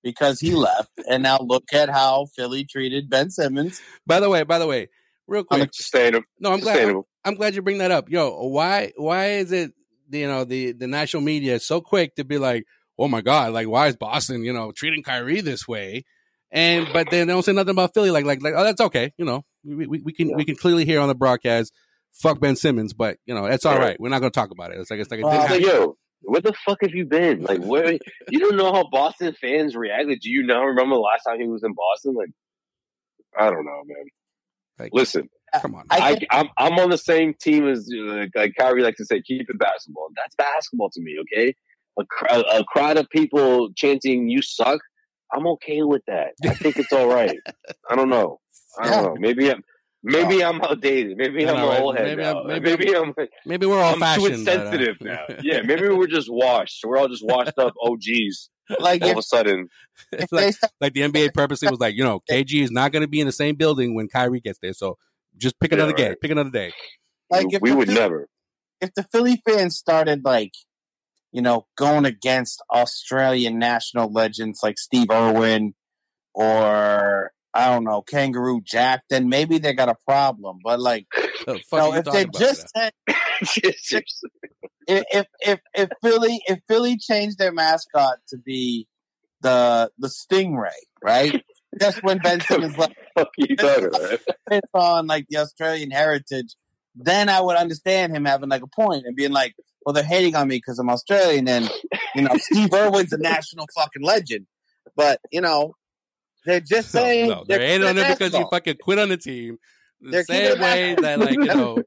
because he left, and now look at how Philly treated Ben Simmons." By the way, by the way, real quick, sustainable. No, I'm glad. I'm, I'm glad you bring that up. Yo, why why is it you know the the national media so quick to be like oh my god, like why is Boston, you know, treating Kyrie this way? And but then they don't say nothing about Philly. Like like like oh that's okay, you know, we we, we can yeah. we can clearly hear on the broadcast, fuck Ben Simmons, but you know it's all right. We're not going to talk about it. It's like it's like, uh, yo, where the fuck have you been? Like where you don't know how Boston fans reacted? Do you not remember the last time he was in Boston? Like I don't know, man. Like, Listen, Come on. I, I'm I'm on the same team as uh, like Kyrie likes to say, keep it basketball. That's basketball to me. Okay, a, cr- a crowd of people chanting "You suck." I'm okay with that. I think it's all right. I don't know. I don't know. Maybe I'm maybe I'm outdated. Maybe I I'm an old head Maybe. I'm- Maybe, maybe I'm Maybe we're all I'm too uh, insensitive now. Yeah, maybe we're just washed. We're all just washed up Oh, OGs. Like All of a sudden, like, like the NBA purposely was like, you know, KG is not going to be in the same building when Kyrie gets there. So just pick Yeah, another right. day. Pick another day. like if we would Philly- never. if the Philly fans started like, you know, going against Australian national legends like Steve Irwin or I don't know, Kangaroo Jack, then maybe they got a problem. But like, The fuck you know, if they just man? had, if, if if if Philly if Philly changed their mascot to be the the Stingray, right? Just when Ben Simmons like fuck you talking about? it's on like the Australian heritage, then I would understand him having like a point and being like, well, they're hating on me because I'm Australian and, you know, Steve Irwin's a national fucking legend. But, you know, they're just saying. no, they're hating on him because he basketball. fucking quit on the team. The They're same way that, like, you know,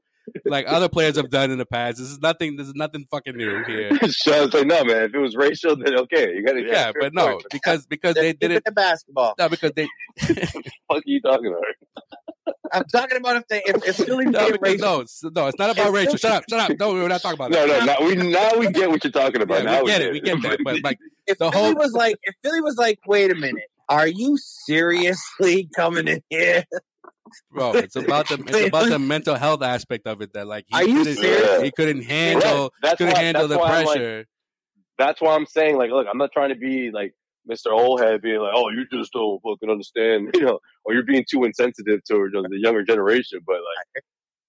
like other players have done in the past. This is nothing. This is nothing fucking new here. Sean's like, no, man. If it was racial, then okay, you got to. Yeah, but no, because because They're they did keeping it. the basketball. No, because they fuck are you talking about? I'm talking about if they if, if Philly no, became because, racial. no, it's- no, it's not about racial. Shut up, shut up. No, we're not talking about No, that. no, now we now we get what you're talking about. Yeah, now we get it. We get that. But like, If the Philly whole- was like, if Philly was like, wait a minute, are you seriously coming in here? Bro, it's about the it's about the mental health aspect of it. That like, he Are you couldn't- serious? He couldn't handle That's couldn't why- handle the why I'm like- pressure. that's why I'm saying, like, look, I'm not trying to be like Mr. Oldhead, being like, oh, you just don't fucking understand, you know, or you're being too insensitive to you know, the younger generation. But like,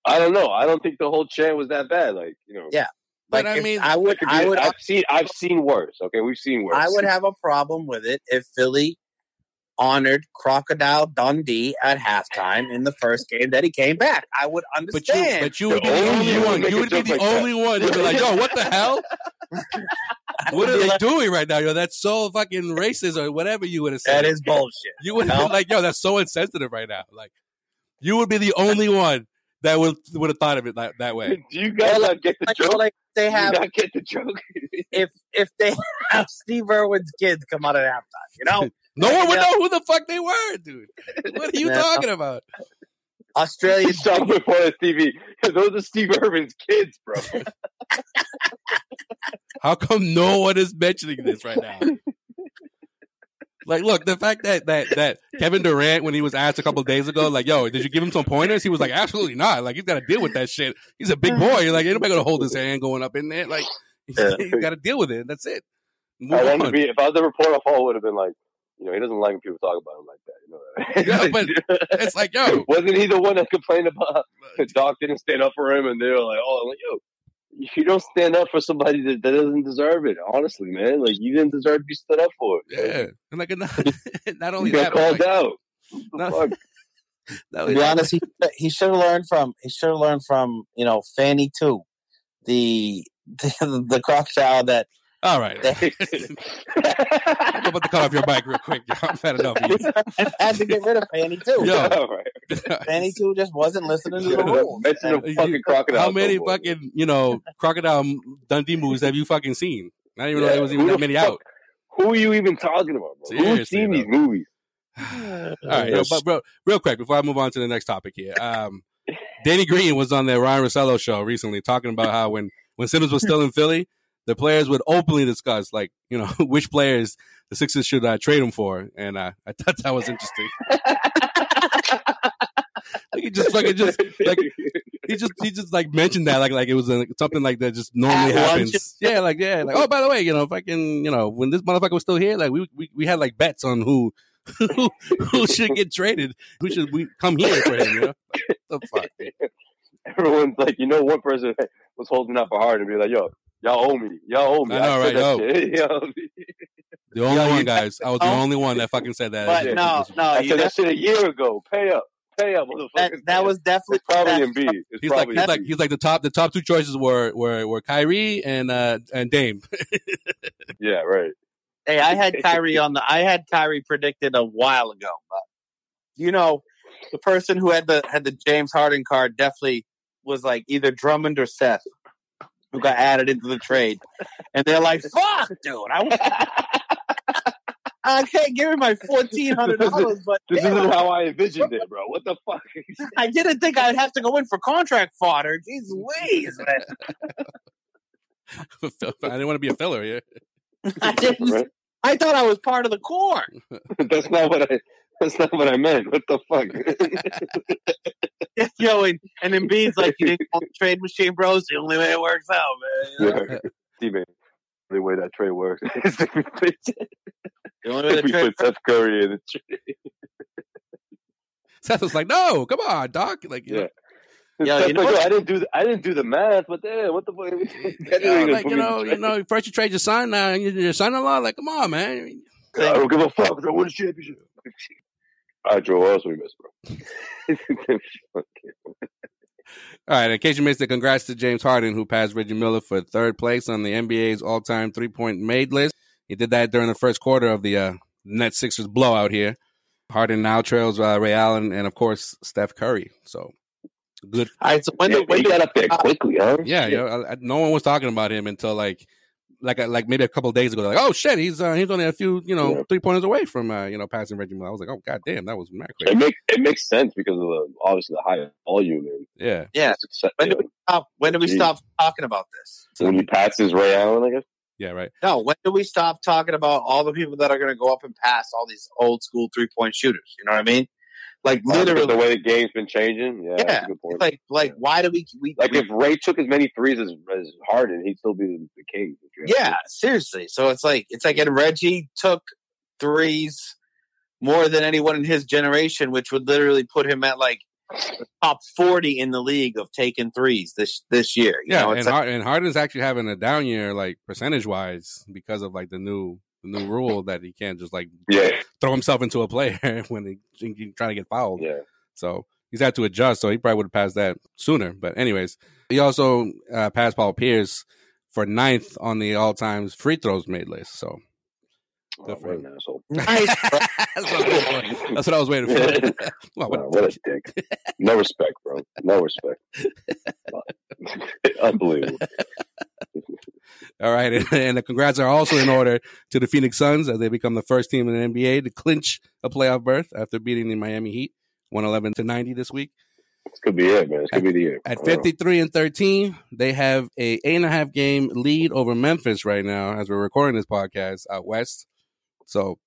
I don't know. I don't think the whole chant was that bad. Like, you know, Yeah. But I mean, I would, I would, I've seen, I've seen worse. Okay, we've seen worse. I would have a problem with it if Philly honored Crocodile Dundee at halftime in the first game that he came back. I would But you, understand. but you would be The the only only one one. You would be the like that. only one who'd be like, "Yo, what the hell? What are they doing right now? Yo, that's so fucking racist or whatever you would have said." that is bullshit. you would have No. been like, "Yo, that's so insensitive right now." Like, you would be the only one that would would have thought of it that, that way. Do you guys Well, not get the Like, joke? like they Do you have not get the joke? if if they have Steve Irwin's kids come out at halftime, you know, No one would Yeah. know who the fuck they were, dude. What are you Yeah. talking about? Australian front of the TV. Those are Steve Irwin's kids, bro. How come no one is mentioning this right now? Like, look, the fact that that that Kevin Durant, when he was asked a couple days ago, like, "Yo, did you give him some pointers?" He was like, "Absolutely not. Like, he's got to deal with that shit. He's a big boy. Like, ain't nobody gonna hold his hand going up in there. Like, Yeah. you got to deal with it. That's it. Move I wanted to be. If I was the reporter, Paul would have been like, you know, he doesn't like when people talk about him like that. You know, Yeah, but It's like, yo, wasn't he the one that complained about the Doc didn't stand up for him, and they were like, oh, I'm like, yo. You don't stand up for somebody that, that doesn't deserve it. Honestly, man, like you didn't deserve to be stood up for. yeah, and like not, not only you that, got but called like, out. What the No. fuck? not To be honest, he he should have learned from he should have learned from you know Fanny too, the the, the crocodile that all right. I'm about to cut off your mic real quick. I'm had enough of you. had to get rid of Fanny too. Yo. All right. Fanny too just wasn't listening to the rules. Mention And fucking crocodile. How many no more. fucking you know crocodile Dundee movies have you fucking seen? Not even know there was even who that many fuck- out. Who are you even talking about, bro? Seriously, Who's seen bro. these movies? All right, yo, but bro, real quick before I move on to the next topic here, um, Danny Green was on the Ryan Russillo show recently talking about how when when Simmons was still in Philly, the players would openly discuss like you know which players the Sixers should uh, trade them for, and uh, I thought that was interesting. like he just fucking just like he just he just like mentioned that like like it was uh something like that just normally happens. Yeah, like yeah, like oh by the way, you know, fucking you know when this motherfucker was still here, like we we, we had like bets on who. who, who should get traded? Who should we come here for him? You know, What the fuck? Everyone's like, you know, one person was holding out for hard and be like, yo, y'all owe me. Y'all owe me. I know, said right, that yo. The only Yo, one, guys. I was the only one that fucking said that. But no, no, I you, said that, that shit a year ago. Pay up. Pay up, that, that was definitely It's probably Embiid. It's He's like probably he's like he's like the top the top two choices were were were Kyrie and uh and Dame. yeah, right. Hey, I had Kyrie on the. I had Kyrie predicted a while ago, but you know, the person who had the had the James Harden card definitely was like either Drummond or Seth, who got added into the trade, and they're like, "Fuck, dude, I, I can't give him my fourteen hundred dollars, but this damn, isn't how I envisioned it, bro. What the fuck? I didn't think I'd have to go in for contract fodder. Jeez Louise, man. I didn't want to be a filler here. I didn't. Right? I thought I was part of the core. That's not what I. That's not what I meant. What the fuck? Yo, and, and then Bean's like, you didn't call the trade machine, bros. The only way it works out, man. You know? yeah. The way that trade works is if we put, the only way if we put Seth Curry in the trade. Seth was like, "No, come on, Doc." Like, you yeah. Know, yeah, you know, like, I didn't do the, I didn't do the math, but damn, what the fuck? yeah, like you know, you know, first you trade your son, now your son-in-law. Like, come on, man. I don't give a fuck. I won a championship. All right, Joe. What else we missed, bro? All right, in case you missed it, congrats to James Harden, who passed Reggie Miller for third place on the NBA's all-time three-point made list. He did that during the first quarter of the uh, Net Sixers blowout here. Harden now trails uh, Ray Allen and, of course, Steph Curry. So good. All right, so when, yeah, when he got up there quickly, huh? Yeah, yeah. no one was talking about him until like like like maybe a couple days ago, like, oh shit, he's uh, he's only a few you know yeah. three pointers away from uh, you know passing Reggie Miller. I was like, oh god damn, that was mad crazy. It makes it makes sense because of the obviously the high volume and yeah yeah. When do we stop? When do we stop talking about this? when he passes Ray Allen, I guess. Yeah, right. No, when do we stop talking about all the people that are going to go up and pass all these old school three point shooters? You know what I mean? Like literally, the way the game's been changing. Yeah, yeah. Like, like, yeah. why do we? we like, we, if Ray took as many threes as, as Harden, he'd still be the, the king. Yeah, seriously. So it's like it's like, and Reggie took threes more than anyone in his generation, which would literally put him at like top forty in the league of taking threes this this year. yeah, know? and, like, and Harden's actually having a down year, like percentage wise, because of like the new the new rule that he can't just like yeah. throw himself into a player when he, he trying to get fouled. Yeah. So he's had to adjust. So he probably would have passed that sooner. But anyways, he also uh, passed Paul Pierce for ninth on the all times free throws made list. So. Oh, what an asshole. Nice. That's, what That's, what I was waiting for. well, what, what a dick. No respect, bro. No respect. Unbelievable. All right, and, and, the congrats are also in order to the Phoenix Suns as they become the first team in the NBA to clinch a playoff berth after beating the Miami Heat 111 to 90 this week. This could be it, man. This could at, be the year. At 53 and 13, they have a eight and a half game lead over Memphis right now as we're recording this podcast out west. So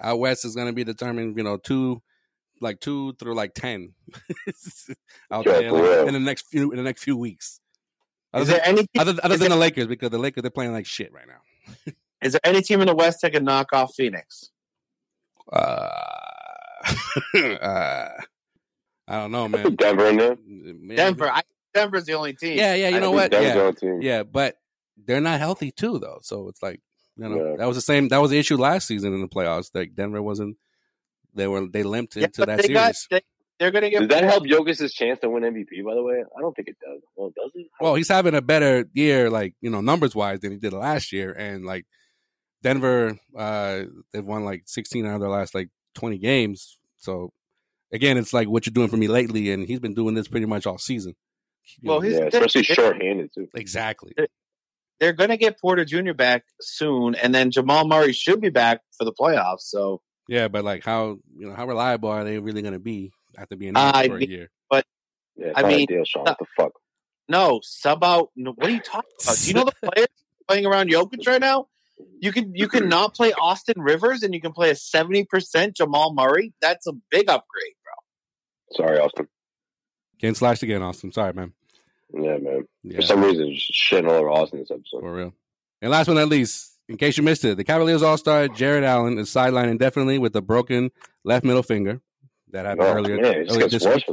out west is going to be determined, you know, two like two through like ten out yeah, there like, in the next few in the next few weeks. Other is there than, any other, other than there, the Lakers because the Lakers they're playing like shit right now. is there any team in the West that can knock off Phoenix? Uh, uh I don't know, man. Denver in there. Denver. I, Denver's the only team. Yeah, yeah. You know what? Yeah, yeah, but they're not healthy too, though. So it's like you know yeah. that was the same. That was the issue last season in the playoffs. Like Denver wasn't. They were they limped yeah, into that they series. Got, they, they're going to get. Does that help Jokic's chance to win MVP? By the way, I don't think it does. Well, does it? Well, he's having a better year, like you know, numbers wise, than he did last year, and like Denver, uh, they've won like 16 out of their last like 20 games. So again, it's like what you're doing for me lately, and he's been doing this pretty much all season. You well, yeah, especially short-handed too. Exactly. They're going to get Porter Jr. back soon, and then Jamal Murray should be back for the playoffs. So yeah, but like how you know how reliable are they really going to be? After being out uh, for a year. But yeah, I mean, deal, Sean. What the fuck? No, sub out. No, what are you talking about? Do you know the players playing around Jokic right now? You can you can not play Austin Rivers and you can play a seventy percent Jamal Murray. That's a big upgrade, bro. Sorry, Austin. Getting slashed again, Austin. Sorry, man. Yeah, man. Yeah. For some reason, just shitting all over Austin this episode. For real. And last but not least, in case you missed it, the Cavaliers All Star Jarrett Allen is sidelined indefinitely with a broken left middle finger that happened oh, earlier, man, earlier this week.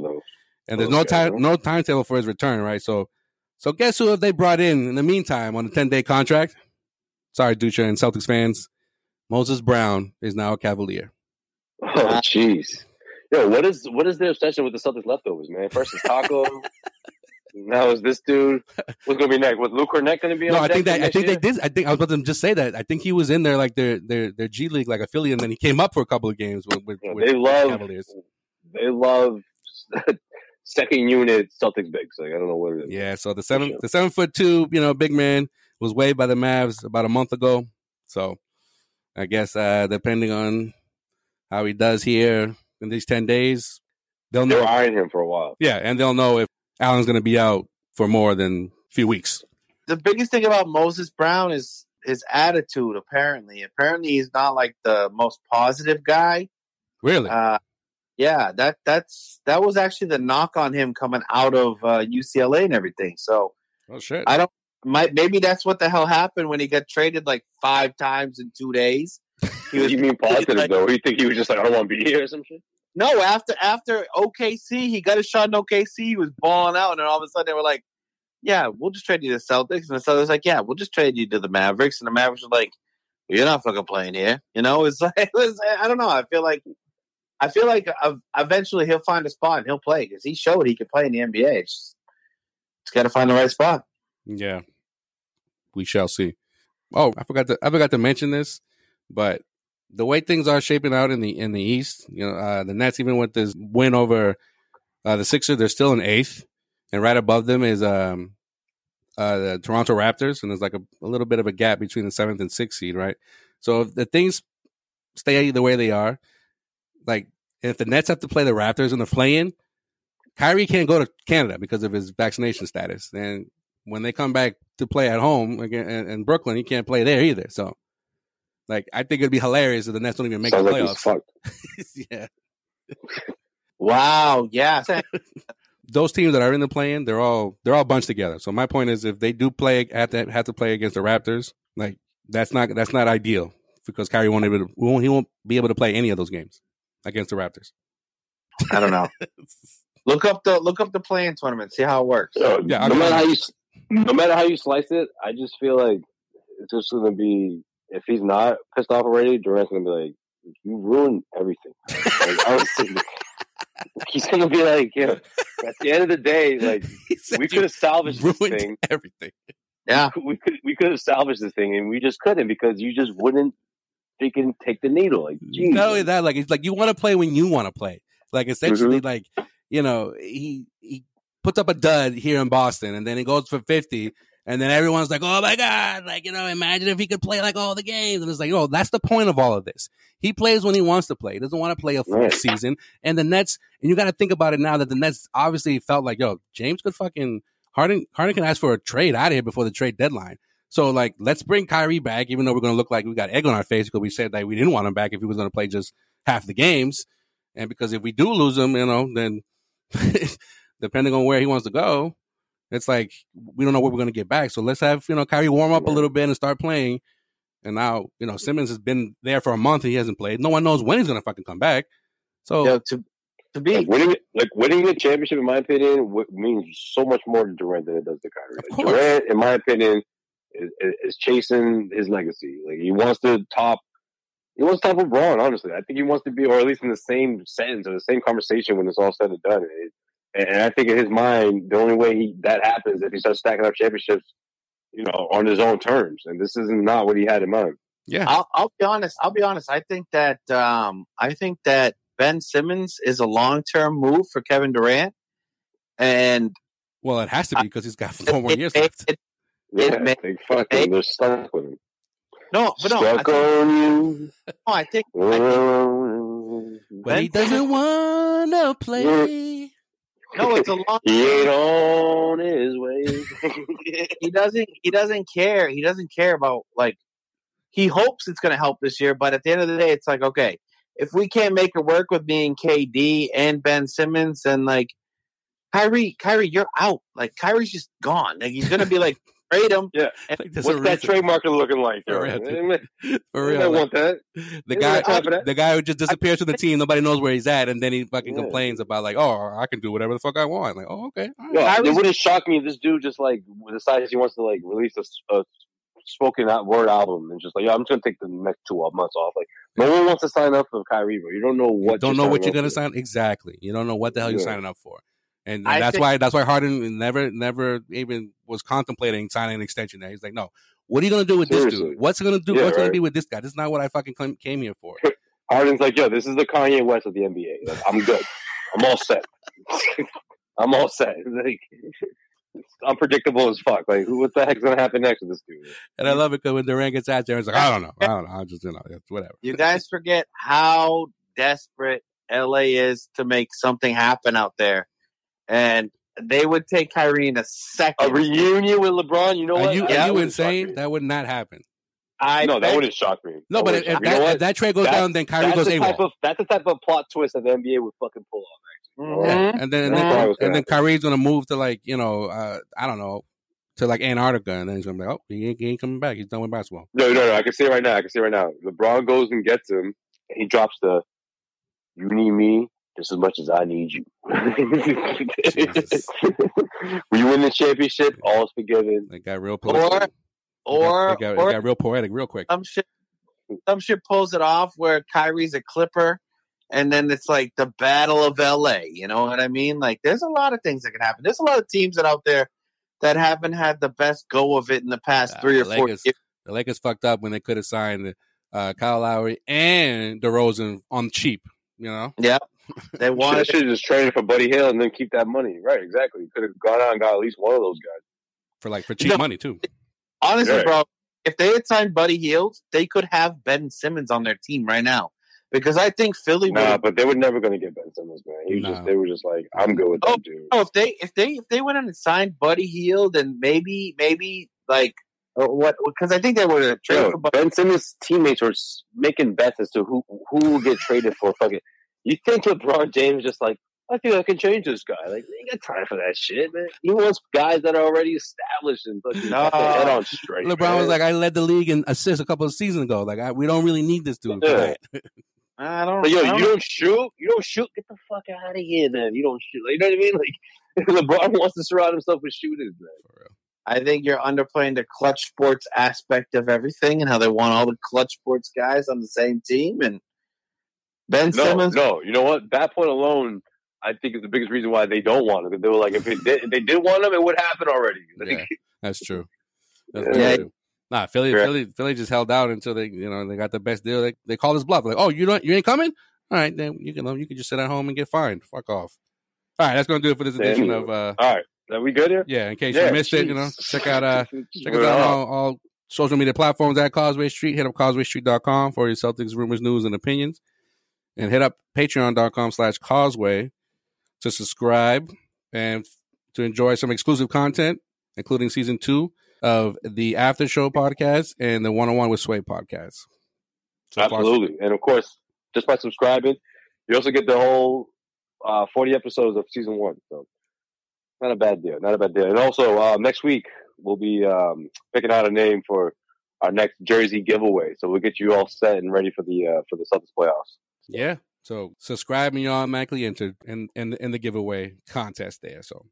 And there's oh, no time, no timetable for his return, right? So, so guess who have they brought in in the meantime on a 10 day contract? Sorry, Dutra and Celtics fans. Moses Brown is now a Cavalier. Oh, jeez. Yo, what is what is their obsession with the Celtics leftovers, man? First is Tacko. now is this dude? What's going to be next? Was Luke Kornet going to be? No, I think that I think year? they did. I think I was about to just say that. I think he was in there like their their their G League like affiliate, and then he came up for a couple of games with, with, yeah, with they love Cavaliers. they love second unit Celtics bigs. Like I don't know what it is. Yeah, so the seven the seven foot two, you know, big man was waived by the Mavs about a month ago. So I guess uh depending on how he does here in these ten days, they'll know. They're eyeing him for a while. Yeah, and they'll know if Allen's going to be out for more than a few weeks. The biggest thing about Moses Brown is his attitude. Apparently, apparently he's not like the most positive guy. Really? Uh, yeah, that that's that was actually the knock on him coming out of uh, UCLA and everything. So, oh shit, I don't. Might maybe that's what the hell happened when he got traded like five times in two days. He was, you mean positive like, though? You think he was just like, I don't want to be here or some shit? No, after after OKC, he got a shot in OKC. He was balling out, and then all of a sudden they were like, "Yeah, we'll just trade you to the Celtics." And the Celtics like, "Yeah, we'll just trade you to the Mavericks." And the Mavericks were like, "You're not fucking playing here." You know, it's like it was, I don't know. I feel like I feel like eventually he'll find a spot and he'll play because he showed he could play in the NBA. It's got to find the right spot. Yeah, we shall see. Oh, I forgot to I forgot to mention this, but the way things are shaping out in the in the East, you know, uh, the Nets even with this win over uh, the Sixers, they're still in eighth, and right above them is um, uh, the Toronto Raptors, and there's like a, a, little bit of a gap between the seventh and sixth seed, right? So if the things stay the way they are, like if the Nets have to play the Raptors in the play-in, Kyrie can't go to Canada because of his vaccination status, and when they come back to play at home again in, in Brooklyn, he can't play there either. So like, I think it'd be hilarious if the Nets don't even make Sounds the playoffs. Like yeah. Wow. Yeah. Those teams that are in the play-in, they're all they're all bunched together. So my point is, if they do play have to have to play against the Raptors, like that's not that's not ideal because Kyrie won't able to, won't, he won't be able to play any of those games against the Raptors. I don't know. look up the look up the play-in tournament, see how it works. Uh, yeah, no matter how you no matter how you slice it, I just feel like it's just going to be if he's not pissed off already, Durant's gonna be like, "You ruined everything." like, honestly, he's gonna be like, "Yeah." At the end of the day, like we could have salvaged this thing. Everything. Yeah, we could we could have salvaged this thing, and we just couldn't because you just wouldn't freaking take the needle. Like, geez. not only that, like it's like you want to play when you want to play. Like essentially, mm-hmm. like you know, he he puts up a dud here in Boston, and then he goes for fifty, and then everyone's like, oh my God, like, you know, imagine if he could play like all the games. And it's like, oh, that's the point of all of this. He plays when he wants to play. He doesn't want to play a full season. And the Nets, and you got to think about it now that the Nets obviously felt like, yo, James could fucking, Harden, Harden can ask for a trade out of here before the trade deadline. So like, let's bring Kyrie back, even though we're going to look like we got egg on our face because we said that we didn't want him back if he was going to play just half the games. And because if we do lose him, you know, then depending on where he wants to go, it's like we don't know what we're going to get back. So let's have you know Kyrie warm up a little bit and start playing. And now you know Simmons has been there for a month and he hasn't played. No one knows when he's going to fucking come back. So yeah, to to be like winning like winning the championship, in my opinion, w- means so much more to Durant than it does to Kyrie. Like, Durant, in my opinion, is, is, chasing his legacy. Like he wants to top. He wants to top LeBron. Honestly, I think he wants to be, or at least in the same sentence or the same conversation when it's all said and done. It, and I think in his mind, the only way he, that happens is if he starts stacking up championships, you know, on his own terms. And this is not what he had in mind. Yeah, I'll, I'll be honest. I'll be honest. I think that um, I think that Ben Simmons is a long term move for Kevin Durant, and well, it has to be because he's got four more years left. It, it, yeah, it, they fucking they're stuck with him. No, but no, stuck I think, on you. No, I think. I think but he doesn't want to play. No, it's a long. he ain't on his way. he doesn't. He doesn't care. He doesn't care about like. He hopes it's going to help this year, but at the end of the day, it's like okay, if we can't make it work with being KD and Ben Simmons, and like Kyrie, Kyrie, you're out. Like Kyrie's just gone. Like he's going to be like trade him. Yeah. Like, What's that trade market looking like? For real. For real. I want that. The guy, the guy who just disappears from the team, nobody knows where he's at, and then he fucking yeah. complains about like, oh, I can do whatever the fuck I want. Like, oh, okay. Right. Yeah, it wouldn't shock me if this dude just like decides he wants to like release a, a spoken word album and just like, yeah, I'm just gonna take the next two months off. Like, no one wants to sign up for Kyrie, but you don't know what. You don't know what you're gonna sign. Exactly. You don't know what the hell yeah. you're signing up for. And, and that's think, why that's why Harden never never even was contemplating signing an extension there. He's like, no, what are you gonna do with seriously. this dude? What's gonna do? Yeah, what's right. gonna be with this guy? This is not what I fucking came here for. Harden's like, yo, this is the Kanye West of the NBA. Like, I'm good. I'm all set. I'm all set. Like, it's unpredictable as fuck. Like, who? What the heck's gonna happen next with this dude? And I love it because when Durant gets out there, it's like, I don't know, I don't know. I just you know, whatever. You guys forget how desperate LA is to make something happen out there, and they would take Kyrie in a second. A reunion with LeBron. You know are what? You, are you insane? That would not happen. I no, that wouldn't shock me. No, but if, if, that, if, that, trade goes that's, down, then Kyrie goes the AWOL. Of, that's the type of plot twist that the NBA would fucking pull off. Mm-hmm. Yeah. And then and then, and then Kyrie's gonna move to like you know uh, I don't know to like Antarctica, and then he's gonna be like, oh, he ain't, he ain't coming back. He's done with basketball. No, no, no. I can see it right now. I can see it right now. LeBron goes and gets him. And he drops the, "You need me just as much as I need you." when you win the championship, all's forgiven. They got real poetic. Or, or, they got, they got, or they got real poetic real quick. Some shit, some shit pulls it off where Kyrie's a Clipper and then it's like the battle of LA. You know what I mean? Like, there's a lot of things that can happen. There's a lot of teams that out there that haven't had the best go of it in the past uh, three or four years. The Lakers fucked up when they could have signed uh, Kyle Lowry and DeRozan on cheap. You know? Yeah. They wanted should have just traded for Buddy Hield and then keep that money. Right? Exactly. Could have gone out and got at least one of those guys for like for cheap no, money too. Honestly, yeah. bro, if they had signed Buddy Hield, they could have Ben Simmons on their team right now because I think Philly. Nah, but they were never going to get Ben Simmons, man. He nah. just they were just like, I'm good with oh, that dude. Oh, if they if they if they went on and signed Buddy Hield and maybe maybe like uh, what? Because I think they would have traded for Ben Simmons' teammates were making bets as to who who will get traded for. Fucking, you think LeBron James just like I think I can change this guy. Like, you got time for that shit, man. He wants guys that are already established and fucking no. head on straight. LeBron man. was like, I led the league in assists a couple of seasons ago. Like, I, we don't really need this dude. Yeah. I don't. But yo, I don't, you don't shoot. You don't shoot. Get the fuck out of here, man. You don't shoot. Like, you know what I mean? Like LeBron wants to surround himself with shooters, man. I think you're underplaying the clutch sports aspect of everything and how they want all the clutch sports guys on the same team. And Ben no, Simmons. No, you know what? That point alone, I think is the biggest reason why they don't want him. They were like, if, did, if they did want him, it would happen already. yeah, that's true. That's yeah. True. Nah, Philly, Philly, Philly just held out until they, you know, they got the best deal. They they called his bluff. Like, oh, you don't, you ain't coming? All right, then you can you can just sit at home and get fined. Fuck off. All right, that's gonna do it for this edition of. uh All right, are we good here? Yeah. In case yeah, you missed geez. it, you know, check out uh check us out on all, all social media platforms at Causeway Street. Hit up causewaystreet.com for your Celtics rumors, news, and opinions, and hit up Patreon.com/slash Causeway to subscribe and to enjoy some exclusive content, including season two of the After Show podcast and the One on One with Sway podcast. So Absolutely, and of course, just by subscribing, you also get the whole uh, forty episodes of season one. So, not a bad deal. Not a bad deal. And also, uh, next week we'll be um, picking out a name for our next jersey giveaway. So we'll get you all set and ready for the uh, for the Celtics playoffs. Yeah. So subscribe and you automatically enter in, in, in the giveaway contest there. So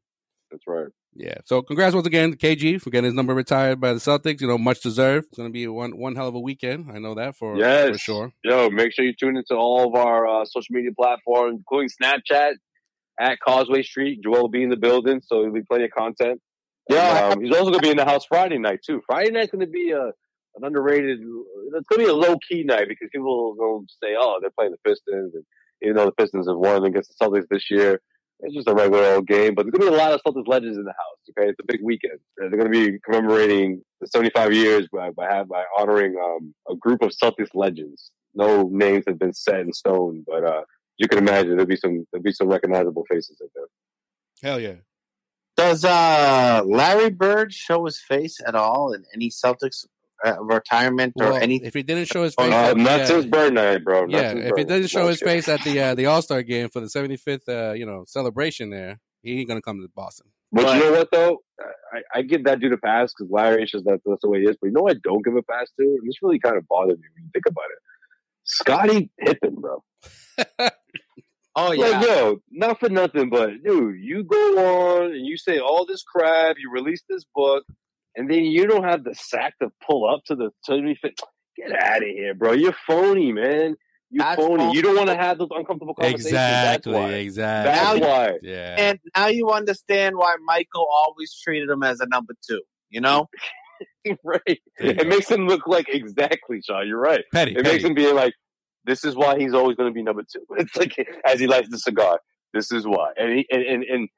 that's right. Yeah. So congrats once again to KG for getting his number retired by the Celtics. You know, much deserved. It's going to be one one hell of a weekend. I know that for, yes. for sure. Yo, make sure you tune into all of our uh, social media platforms, including Snapchat at Causeway Street. Joel will be in the building, so there'll be plenty of content. Yeah, um, he's also going to be in the house Friday night too. Friday night's going to be a an underrated. It's going to be a low key night because people will say, "Oh, they're playing the Pistons," and even though the Pistons have won against the Celtics this year, it's just a regular old game, but there's going to be a lot of Celtics legends in the house. Okay, it's a big weekend. They're going to be commemorating the 75 years by by, by honoring um, a group of Celtics legends. No names have been set in stone, but uh, you can imagine there'll be some there'll be some recognizable faces in there. Hell yeah! Does uh, Larry Bird show his face at all in any Celtics uh, retirement or well, anything? If he didn't show his face, uh, at, not since Bird night, bro. Not yeah, if he didn't show his face at the uh, the All Star game for the 75th, uh, you know, celebration there, he ain't gonna come to Boston. But, but you know what though, I, I give that dude a pass because Larry is just that, that's the way he is. But you know what I don't give a pass to, and this really kind of bothered me when you think about it. Scottie Pippen, bro. oh yeah, like, yo, not for nothing, but dude, you go on and you say all this crap. You release this book and then you don't have the sack to pull up to the 75th. Get out of here, bro. You're phony, man. You phony. phony. You don't want to have those uncomfortable conversations. Exactly. That's why. Exactly. That's now, why. Yeah. And now you understand why Michael always treated him as a number two. You know. right. It go. makes him look like exactly, Sean. You're right. Petty. It petty. makes him be like, this is why he's always going to be number two. It's like as he lights the cigar. This is why. And he, and, and, and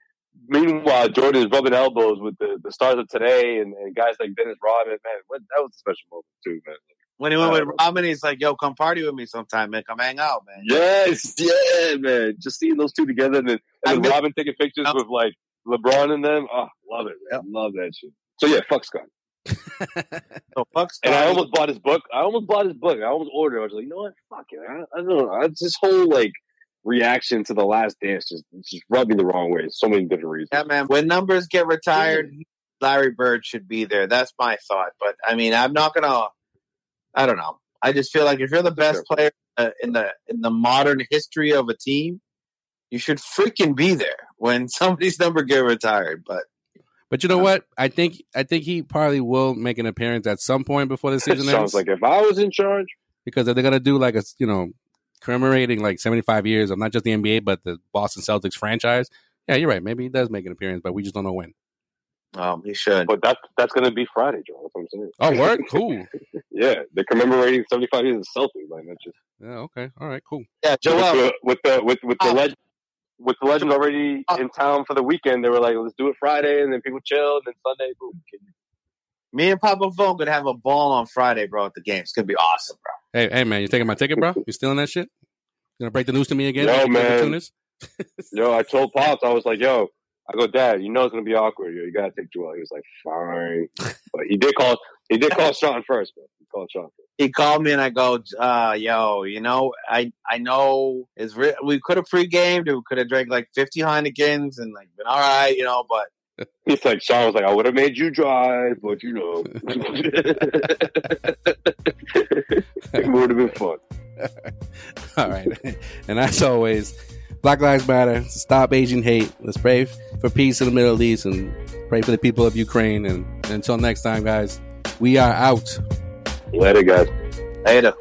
meanwhile, Jordan is rubbing elbows with the, the stars of today and, and guys like Dennis Rodman. Man, what, that was a special moment too, man. When he went with uh, Rodman, he's like, "Yo, come party with me sometime, man. Come hang out, man." Yes, yeah, man. Just seeing those two together, and then, and then Rodman taking pictures with like LeBron and them. Oh, love it, man. Yep. Love that shit. So yeah, fuck Scott. so fuck Scott. And I almost bought his book. I almost bought his book. I almost ordered. it. I was like, you know what? Fuck it. I, I don't know. I, this whole like reaction to the last dance just just rubbed me the wrong way. So many different reasons. Yeah, man. When numbers get retired, Larry Bird should be there. That's my thought. But I mean, I'm not gonna. I don't know. I just feel like if you're the best sure. player uh, in the in the modern history of a team, you should freaking be there when somebody's number get retired. But but you know what? I think I think he probably will make an appearance at some point before the season ends. Sounds like if I was in charge, because they're gonna do like a you know commemorating like 75 years of not just the NBA but the Boston Celtics franchise. Yeah, you're right. Maybe he does make an appearance, but we just don't know when. Um, he should. But that's that's going to be Friday, Joe. That's what I'm saying. Oh, word, cool. yeah, they're commemorating 75 years of Celtics. Like that's just. Yeah. Okay. All right. Cool. Yeah, Joe. With the with the with, with the uh, legend. With the legend already uh, in town for the weekend, they were like, "Let's do it Friday," and then people chilled, and then Sunday, boom. Me and Papa Phone gonna have a ball on Friday, bro. At the game, it's gonna be awesome, bro. Hey, hey, man, you taking my ticket, bro? You stealing that shit? You gonna break the news to me again? Yo, man. yo, I told Pops, I was like, "Yo, I go, Dad, you know it's gonna be awkward. You gotta take Joel. He was like, fine, but he did call. He did call Sean first, but he called Sean. First. He called me and I go, uh, yo, you know, I I know it's re- we could have pre-gamed. We could have drank like fifty Heinekens and like been all right, you know, but. He's like Sean was like, I would have made you drive, but you know, it would have been fun. all right, and as always. Black Lives Matter. Stop Asian hate. Let's pray for peace in the Middle East and pray for the people of Ukraine. And, and until next time, guys, we are out. Later, guys. Later.